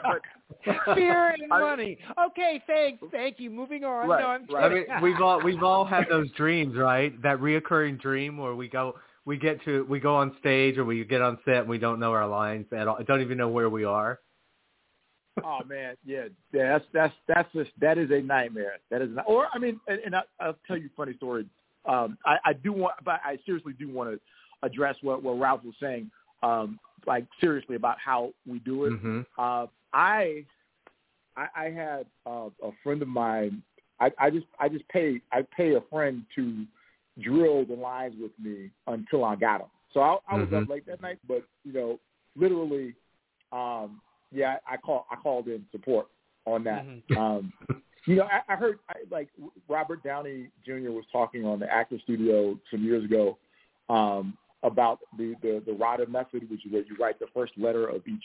Fear and money. Okay, thanks. Thank you. Moving on. Right, no, I'm right. I mean, we've all we've all had those dreams, right? That reoccurring dream where we go we get to we go on stage or we get on set and we don't know our lines at all. Don't even know where we are. Oh man, yeah, yeah. That's that's that's just that is a nightmare. That is, not, or I mean, and, and I, I'll tell you a funny story. Um, I, I do want, but I seriously do want to address what what Ralph was saying. Um, like seriously about how we do it. hmm Uh, I, I I had uh, a friend of mine. I, I just I just pay I pay a friend to drill the lines with me until I got them. So I, I was Mhm. up late that night, but you know, literally, um, yeah, I call I called in support on that. Mhm. Um, you know, I, I heard I, like Robert Downey Jr. was talking on the Actor Studio some years ago um, about the, the the RADA method, which is where you write the first letter of each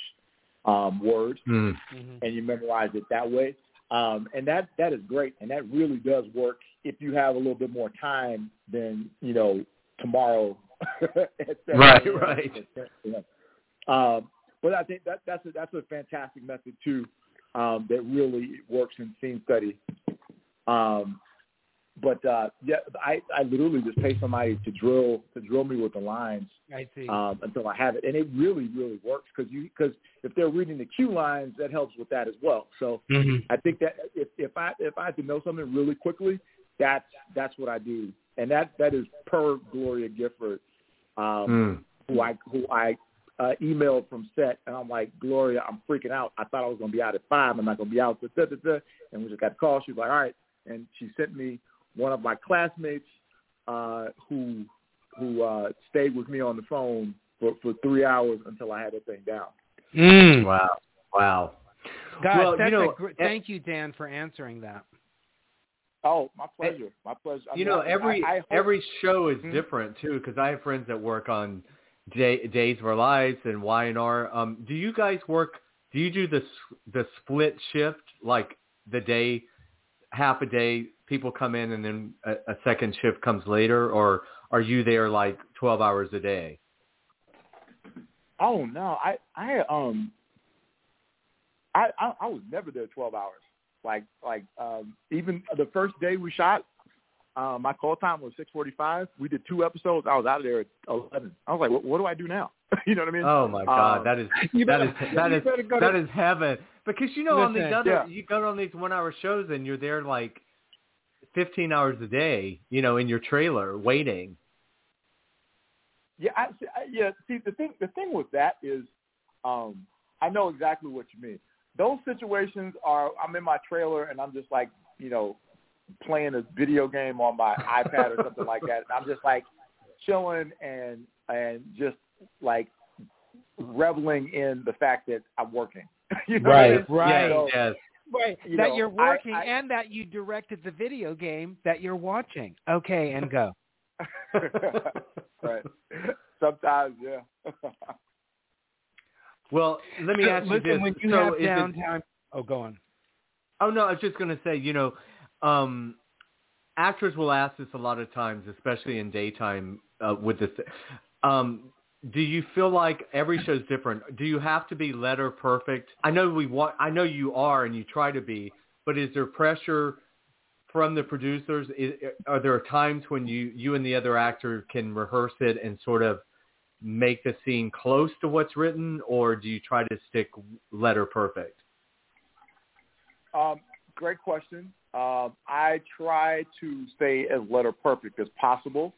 um, word Mm. Mhm. and you memorize it that way. Um, and that that is great, and that really does work if you have a little bit more time than you know tomorrow. right, right. Um, but I think that that's a, that's a fantastic method too um, that really works in scene study. Um, but uh, yeah, I, I literally just pay somebody to drill to drill me with the lines I see. um, until I have it, and it really really works because you because if they're reading the cue lines, that helps with that as well. So Mhm. I think that if if I if I have to know something really quickly, that's that's what I do, and that that is per Gloria Gifford, um, Mm. who I who I uh, emailed from set, and I'm like, Gloria, I'm freaking out. I thought I was going to be out at five. I'm not going to be out. Da, da, da, da. And we just got a call. She was like, all right, and she sent me one of my classmates uh, who who uh, stayed with me on the phone for for three hours until I had that thing down. Mm. Wow. Wow. God, Well, you know, gr- eh- thank you, Dan, for answering that. Oh, my pleasure. My pleasure. I You mean, know, every I, I hope, every show is Mhm. different too, because I have friends that work on Day, Days of Our Lives and Y and R. Um, do you guys work? Do you do the the split shift, like the day, half a day, people come in and then a, a second shift comes later, or are you there like twelve hours a day? Oh no, I I um I, I I was never there twelve hours. Like like um even the first day we shot, um, my call time was six forty five. We did two episodes. I was out of there at eleven. I was like, what, what do I do now? you know what I mean? Oh my God, Um, that is that is that is that to- is heaven. Because you know on these other yeah. you go on these one hour shows and you're there like fifteen hours a day, you know, in your trailer waiting. Yeah, I, yeah. See, the thing, the thing with that is, um, I know exactly what you mean. Those situations are, I'm in my trailer and I'm just like, you know, playing a video game on my iPad or something like that. And I'm just like chilling and and just like reveling in the fact that I'm working. you know what I Right, mean? right. So, Yes. Right, You that know, you're working I- and that you directed the video game that you're watching. Okay, and go. right. Sometimes, yeah. Well, let me ask you Listen, this. when you so have is it- oh, go on. oh no, I was just going to say, you know, um, actors will ask this a lot of times, especially in daytime uh, with this. Um, do you feel like every show's different? Do you have to be letter perfect? I know we want. I know you are, and you try to be. But is there pressure from the producers? Is, are there times when you you and the other actor can rehearse it and sort of make the scene close to what's written, or do you try to stick letter perfect? Um, great question. Um, I try to stay as letter perfect as possible.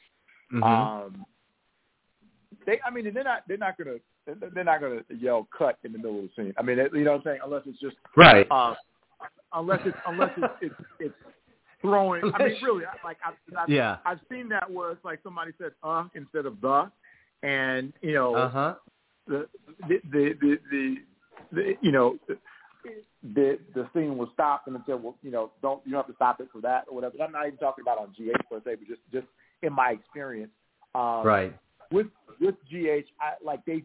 Mhm. Um, they, I mean, they're not, they're not gonna, they're not gonna yell cut in the middle of the scene. I mean, you know what I'm saying? Unless it's just, right. uh, unless it's, unless it's, it's, it's throwing. I mean, really, I- like I've, I've, Yeah. I've seen that where it's like somebody said uh instead of the, and you know, Uh huh. the the the the, the, the you know the, the scene was stopped and it said, well, you know, don't you don't have to stop it for that or whatever. I'm not even talking about on GH per se, but just just in my experience. Um, Right. With with GH, I, like they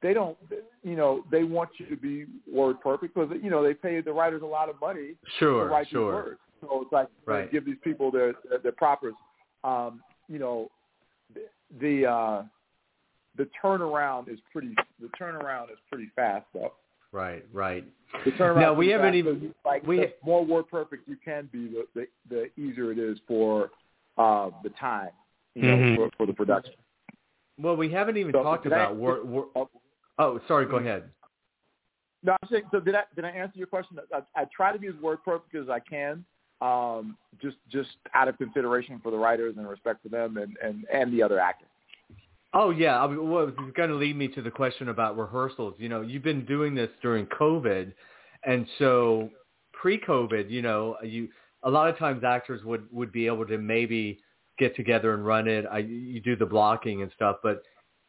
they don't you know they want you to be word perfect because you know they pay the writers a lot of money to Sure. write these words. So it's like Right. give these people their their, their propers. Um, you know, the, the uh, the turnaround is pretty. The turnaround is pretty fast though. Right. Right. The turnaround. Now, we haven't even- like we- the more word perfect you can be, the the, the easier it is for uh, the time. You know, Mhm. for, for the production. Well, we haven't even So, talked did I- about wor- wor- Oh, Oh, sorry. Go ahead. No, I'm saying. So did I did I answer your question? I, I try to be as word perfect as I can, um, just just out of consideration for the writers and respect for them and and and the other actors. Oh yeah, I mean, well, it's going to lead me to the question about rehearsals. You know, you've been doing this during COVID, and so pre-COVID, you know, you a lot of times actors would would be able to maybe get together and run it. I, you do the blocking and stuff, but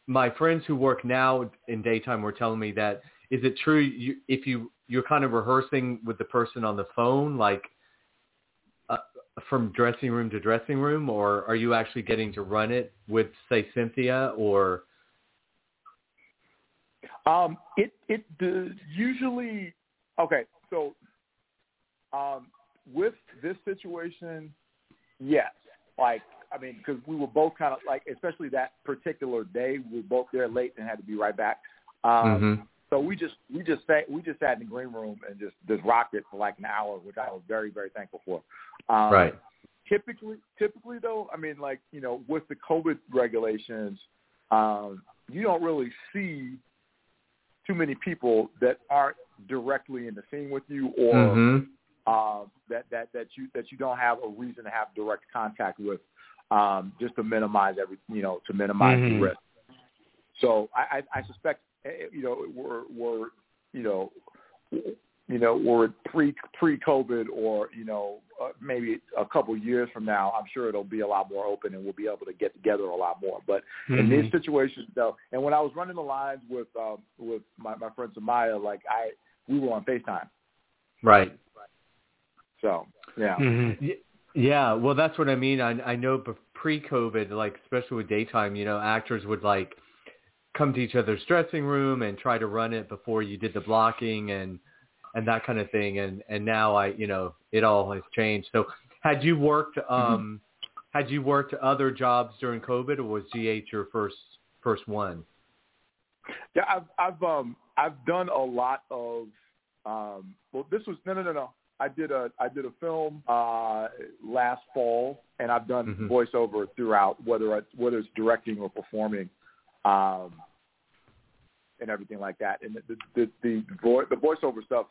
my friends who work now in daytime were telling me that is it true you, if you you're kind of rehearsing with the person on the phone, like from dressing room to dressing room, or are you actually getting to run it with, say, Cynthia, or Um, it it the, usually okay. So Um, with this situation, yes. Like, I mean, because we were both kind of like, especially that particular day, we were both there late and had to be right back. Um, Mhm. So we just we just sat we just sat in the green room and just just rocked it for like an hour, which I was very very thankful for. Um, Right. Typically, typically though, I mean, like you know, with the COVID regulations, um, you don't really see too many people that aren't directly in the scene with you, or Mhm. uh, that that that you that you don't have a reason to have direct contact with, um, just to minimize every you know to minimize Mhm. the risk. So I, I, I suspect you know we're we're you know you know we're pre pre COVID or you know uh, maybe a couple years from now. I'm sure it'll be a lot more open and we'll be able to get together a lot more. But in these situations though, and when I was running the lines with um, with my my friend Samaya, like I we were on Facetime. Right. So yeah. Mhm. Yeah, well, that's what I mean. I I know pre-COVID, like especially with daytime, you know, actors would like come to each other's dressing room and try to run it before you did the blocking and and that kind of thing. And and now I, you know, it all has changed. So, had you worked um had you worked other jobs during COVID, or was GH your first first one? Yeah, I've I've um I've done a lot of um well this was no no no no. I did a I did a film uh last fall and I've done Mhm. voiceover throughout whether it's whether it's directing or performing um and everything like that. And the the the, the, vo- the voiceover stuff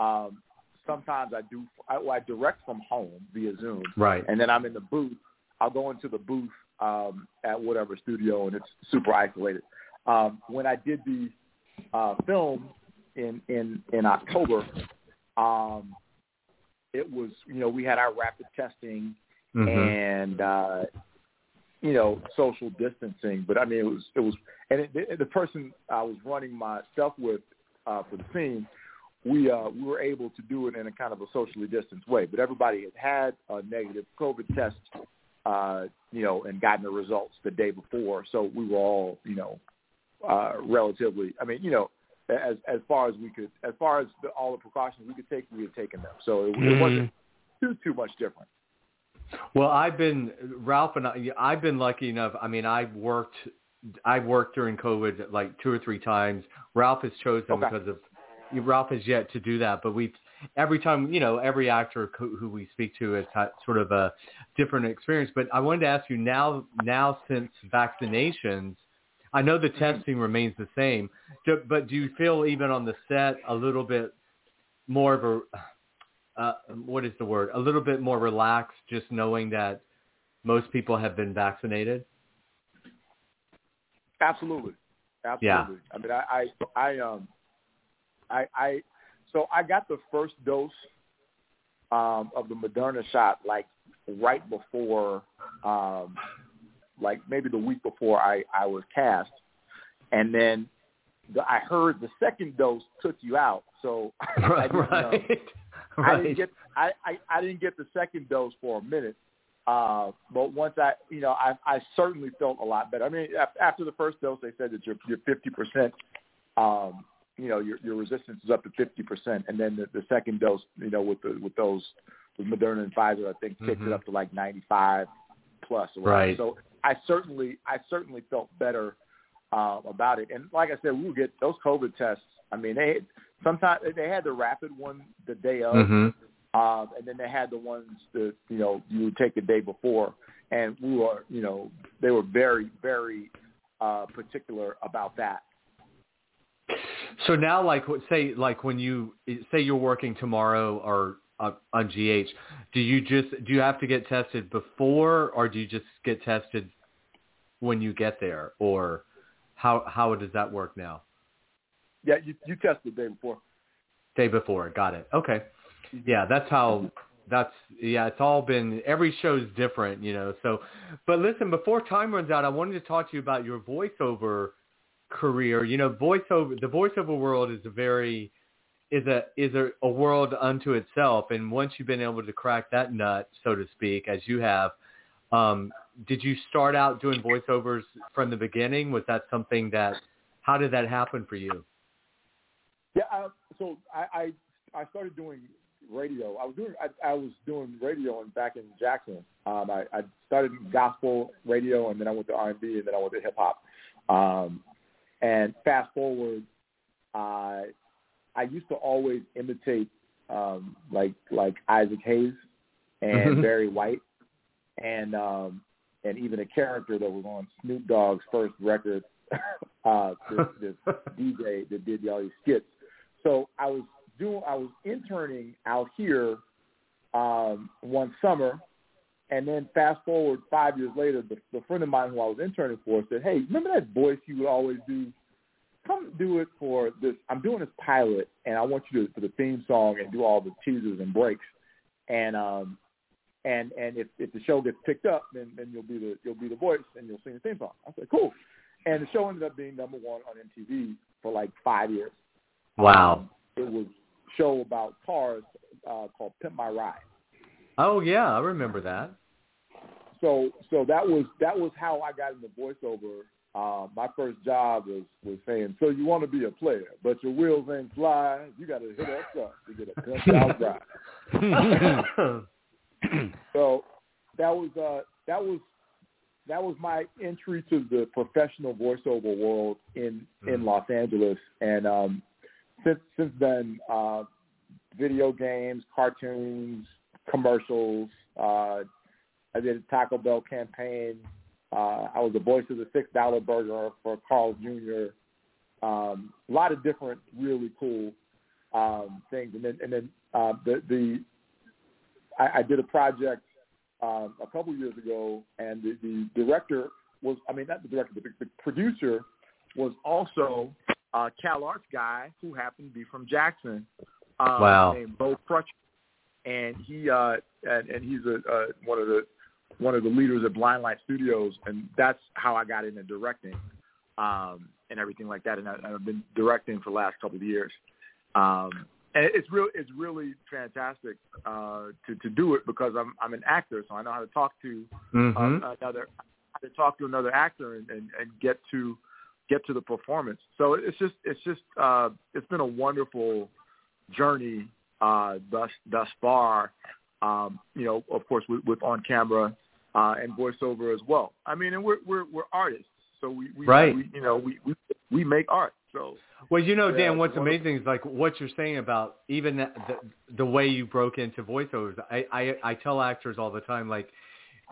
um sometimes I do I, I direct from home via Zoom Right. and then I'm in the booth. I'll go into the booth um, at whatever studio, and it's super isolated. Um, when I did the uh, film in in in October, um, it was you know we had our rapid testing Mhm. and uh, you know social distancing, but I mean it was it was and it, the, the person I was running my stuff with uh, for the scene. We uh, we were able to do it in a kind of a socially distanced way, but everybody had had a negative COVID test uh, you know, and gotten the results the day before. So we were all, you know, uh, relatively. I mean, you know, as as far as we could, as far as the, all the precautions we could take, we had taken them. So it, it wasn't too too much different. Well, I've been Ralph and I. I've been lucky enough. I mean, I've worked. I worked during COVID like two or three times. Ralph has chosen Okay. because of Ralph has yet to do that. But we every time you know every actor who, who we speak to has had sort of a different experience. But I wanted to ask you now. Now since vaccinations, I know the mm-hmm. testing remains the same. But do you feel even on the set a little bit more of a uh, what is the word? A little bit more relaxed, just knowing that most people have been vaccinated. Absolutely, absolutely. Yeah. I mean, I, I, I, um, I, I, so I got the first dose um, of the Moderna shot like right before, um, like maybe the week before I, I was cast, and then the, I heard the second dose took you out. So I didn't, uh, right. I didn't get I, I, I didn't get the second dose for a minute. Uh, but once I, you know, I, I certainly felt a lot better. I mean, after the first dose, they said that you're, you're 50%, um, you know, your, your resistance is up to 50%. And then the, the second dose, you know, with the, with those, with Moderna and Pfizer, I think takes Mhm. it up to like 95 plus. Or. Right. So I certainly, I certainly felt better, uh, about it. And like I said, we would get those COVID tests. I mean, they, sometimes they had the rapid one the day of. hmm Um, and then they had the ones that you know you would take the day before, and we were you know they were very very uh, particular about that. So now, like, say, like when you say you're working tomorrow or uh, on GH, do you just do you have to get tested before, or do you just get tested when you get there, or how how does that work now? Yeah, you you test the day before. Day before, got it. Okay, yeah, that's how. That's yeah. It's all been every show's different, you know. So, but listen, before time runs out, I wanted to talk to you about your voiceover career. You know, voiceover the voiceover world is a very is a is a, a world unto itself, and once you've been able to crack that nut, so to speak, as you have, um, did you start out doing voiceovers from the beginning? Was that something that? How did that happen for you? Yeah, uh, so I, I I started doing radio. I was doing I, I was doing radio and back in Jackson. Um, I, I started gospel radio, and then I went to R and B, and then I went to hip hop. Um, and fast forward, uh, I used to always imitate um, like like Isaac Hayes and Mhm. Barry White, and um, and even a character that was on Snoop Dogg's first record. uh, this, this DJ that did all these skits. So I was doing, I was interning out here um, one summer, and then fast forward five years later, the, the friend of mine who I was interning for said, "Hey, remember that voice you would always do? Come do it for this. I'm doing this pilot, and I want you to for the theme song and do all the teasers and breaks, and um, and and if if the show gets picked up, then then you'll be the you'll be the voice and you'll sing the theme song." I said, "Cool." And the show ended up being number one on MTV for like five years. Wow. Um, it was show about cars uh, called Pimp My Ride. Oh yeah, I remember that. So so that was that was how I got into voiceover. Uh, my first job was was saying, so you want to be a player, but your wheels ain't fly. You got to hit us up to get a pimp out ride. So that was uh, that was that was my entry to the professional voiceover world in in Mhm. Los Angeles, and um, since since then, uh, video games, cartoons, commercials. Uh, I did a Taco Bell campaign. Uh, I was the voice of the six dollar burger for Carl Jr. Um, a lot of different really cool um, things, and then and then uh, the the I, I did a project um, a couple years ago, and the, the director was I mean not the director, but the, the producer was also a Cal Arts guy who happened to be from Jackson. Um, Wow. Named Bo Crutch, and he uh, and, and he's a uh, one of the one of the leaders at Blindlight Studios, and that's how I got into directing um, and everything like that. And I, I've been directing for the last couple of years. Um, and it's real. It's really fantastic uh, to to do it because I'm I'm an actor, so I know how to talk to Mhm. uh, another how to talk to another actor and, and, and get to get to the performance. So it's just it's just uh, it's been a wonderful journey uh, thus thus far. Um, you know, of course, with, with on camera uh, and voiceover as well. I mean, and we're we're we're artists, so we, we Right. we, you know we, we we make art. So Well, you know, Dan, what's amazing is like what you're saying about even the, the way you broke into voiceovers. I, I I tell actors all the time, like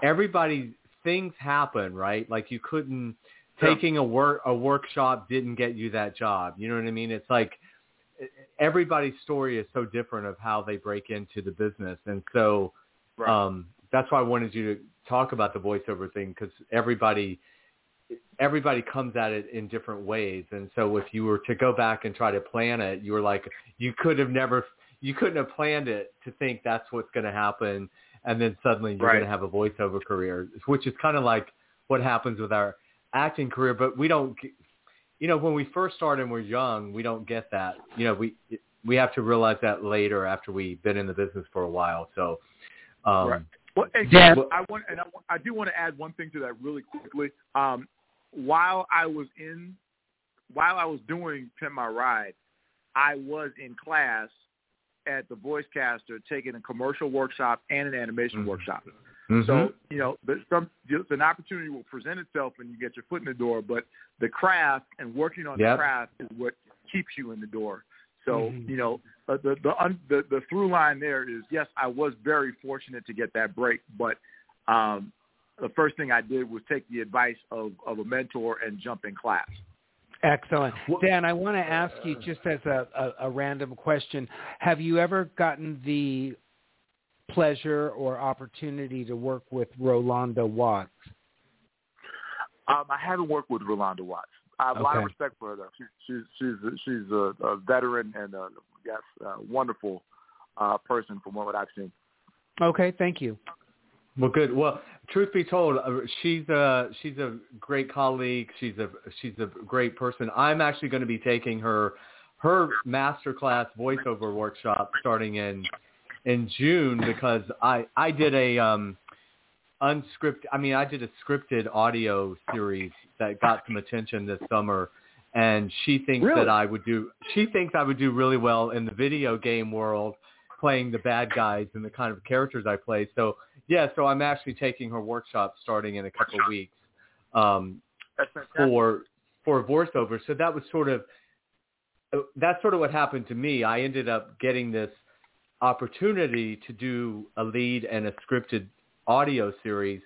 everybody things happen, right? Like you couldn't. Taking a work a workshop didn't get you that job. You know what I mean? It's like everybody's story is so different of how they break into the business, and so right. um, that's why I wanted you to talk about the voiceover thing because everybody everybody comes at it in different ways. And so if you were to go back and try to plan it, you were like you could have never you couldn't have planned it to think that's what's going to happen, and then suddenly you're Right. going to have a voiceover career, which is kind of like what happens with our acting career. But we don't, you know, when we first start and we're young, we don't get that. You know, we we have to realize that later after we've been in the business for a while. So. Um, Right. Well, and Dan- I want, and I, I do want to add one thing to that really quickly. Um, while I was in, while I was doing Pimp My Ride, I was in class at the Voicecaster taking a commercial workshop and an animation Mhm. workshop. Mhm. So you know, the, some an opportunity will present itself and you get your foot in the door. But the craft and working on Yep. the craft is what keeps you in the door. So Mhm. you know, uh, the the, un, the the through line there is yes, I was very fortunate to get that break, but um, the first thing I did was take the advice of of a mentor and jump in class. Excellent. Dan, I want to ask you just as a, a, a random question, have you ever gotten the pleasure or opportunity to work with Rolanda Watts? Um, I haven't worked with Rolanda Watts. I have a lot of respect for her. Though. She, she's she's she's a, a veteran and a yes, a wonderful uh, person from what I've seen. Okay, thank you. Well, good. Well, truth be told, uh, she's a she's a great colleague. She's a she's a great person. I'm actually going to be taking her her masterclass voiceover workshop starting in in June because I I did a um unscripted. I mean, I did a scripted audio series that got some attention this summer, and she thinks Really? that I would do. She thinks I would do really well in the video game world. playing the bad guys and the kind of characters I play. So yeah, so I'm actually taking her workshop starting in a couple of weeks um, for for voiceover. So that was sort of that's sort of what happened to me. I ended up getting this opportunity to do a lead and a scripted audio series,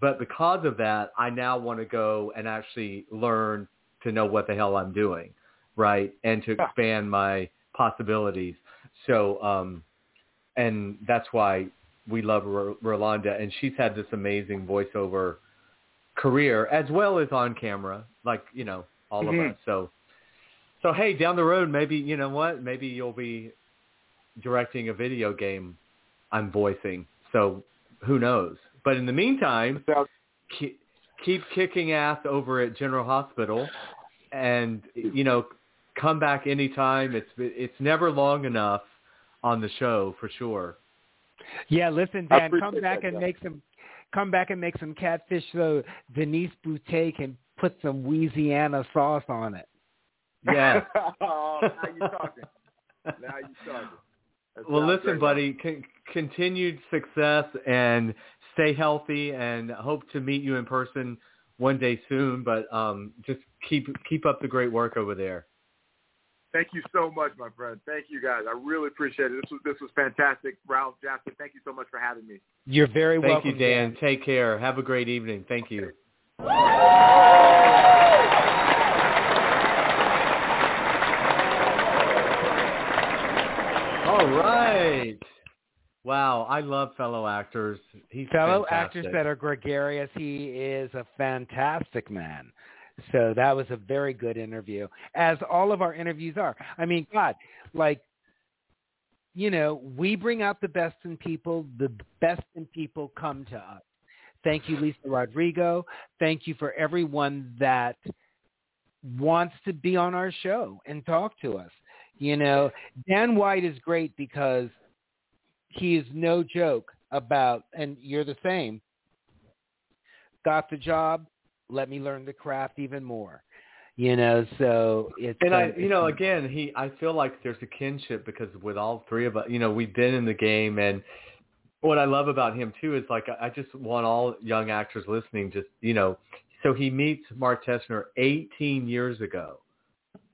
but because of that, I now want to go and actually learn to know what the hell I'm doing, right, and to expand my possibilities. So, um, and that's why we love R- Rolanda, and she's had this amazing voiceover career as well as on camera, like you know all Mhm. of us. So, so hey, down the road, maybe you know what? Maybe you'll be directing a video game I'm voicing. So who knows? But in the meantime, keep, keep kicking ass over at General Hospital, and you know, come back anytime. It's it's never long enough on the show for sure. Yeah, listen, Dan, come back that, and Jeff. make some come back and make some catfish so Denise Boutte can put some Louisiana sauce on it. Yeah. oh, now you talking. Now you talking. That Well, listen, great. buddy, con- continued success and stay healthy, and hope to meet you in person one day soon. But um, just keep keep up the great work over there. Thank you so much, my friend. Thank you guys. I really appreciate it. This was this was fantastic. Ralph Jackson. thank you so much for having me. You're very Thank welcome. Thank you, Dan. Take care. Have a great evening. Thank you. All right. Wow, I love fellow actors. He's Fellow fantastic. actors that are gregarious, he is a fantastic man. So that was a very good interview, as all of our interviews are. I mean, God, like, you know, we bring out the best in people. The best in people come to us. Thank you, Lisa Rodrigo. Thank you for everyone that wants to be on our show and talk to us. You know, Dan White is great because he is no joke about, and you're the same. Got the job. Let me learn the craft even more. You know, so it's And I, uh, you know, again, he, I feel like there's a kinship because with all three of us, you know, we've been in the game, and what I love about him too is like I I just want all young actors listening, just you know, so he meets Mark Teschner 18 years ago,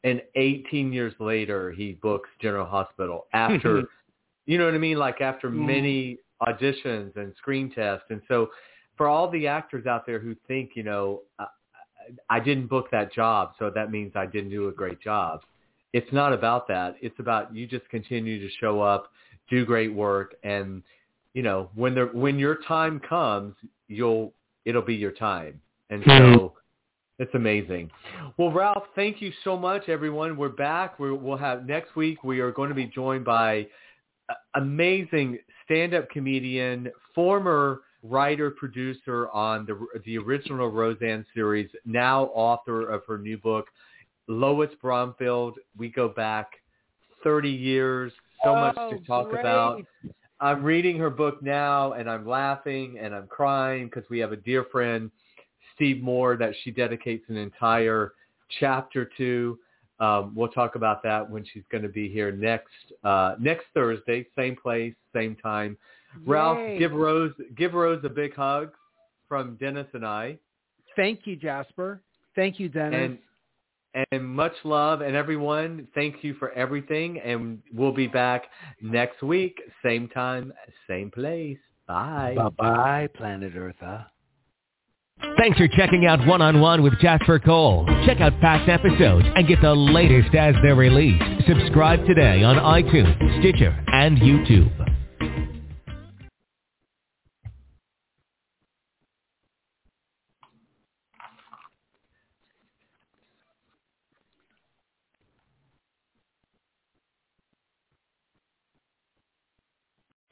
and 18 years later he books General Hospital after, you know what I mean, like after Mhm. many auditions and screen tests, and so for all the actors out there who think, you know, I, I didn't book that job, so that means I didn't do a great job. It's not about that. It's about you just continue to show up, do great work, and you know when the when your time comes, you'll it'll be your time. And so it's amazing. Well, Ralph, thank you so much, everyone. We're back. We're, we'll have next week. We are going to be joined by amazing stand-up comedian, former writer producer on the the original Roseanne series, now author of her new book, Lois Bromfield. We go back 30 years. So oh, much to Oh, talk great. about. I'm reading her book now, and I'm laughing and I'm crying because we have a dear friend, Steve Moore, that she dedicates an entire chapter to. Um, we'll talk about that when she's going to be here next uh, next Thursday, same place, same time. Ralph, give Rose give Rose a big hug from Dennis and I, Thank you, Jasper. Thank you, Dennis. and and much love and everyone. Thank you for everything, and we'll be back next week, same time, same place. Bye. bye bye, Planet Eartha. Thanks for checking out One-on-One with Jasper Cole. Check out past episodes and get the latest as they're released. Subscribe today on iTunes, Stitcher, and YouTube.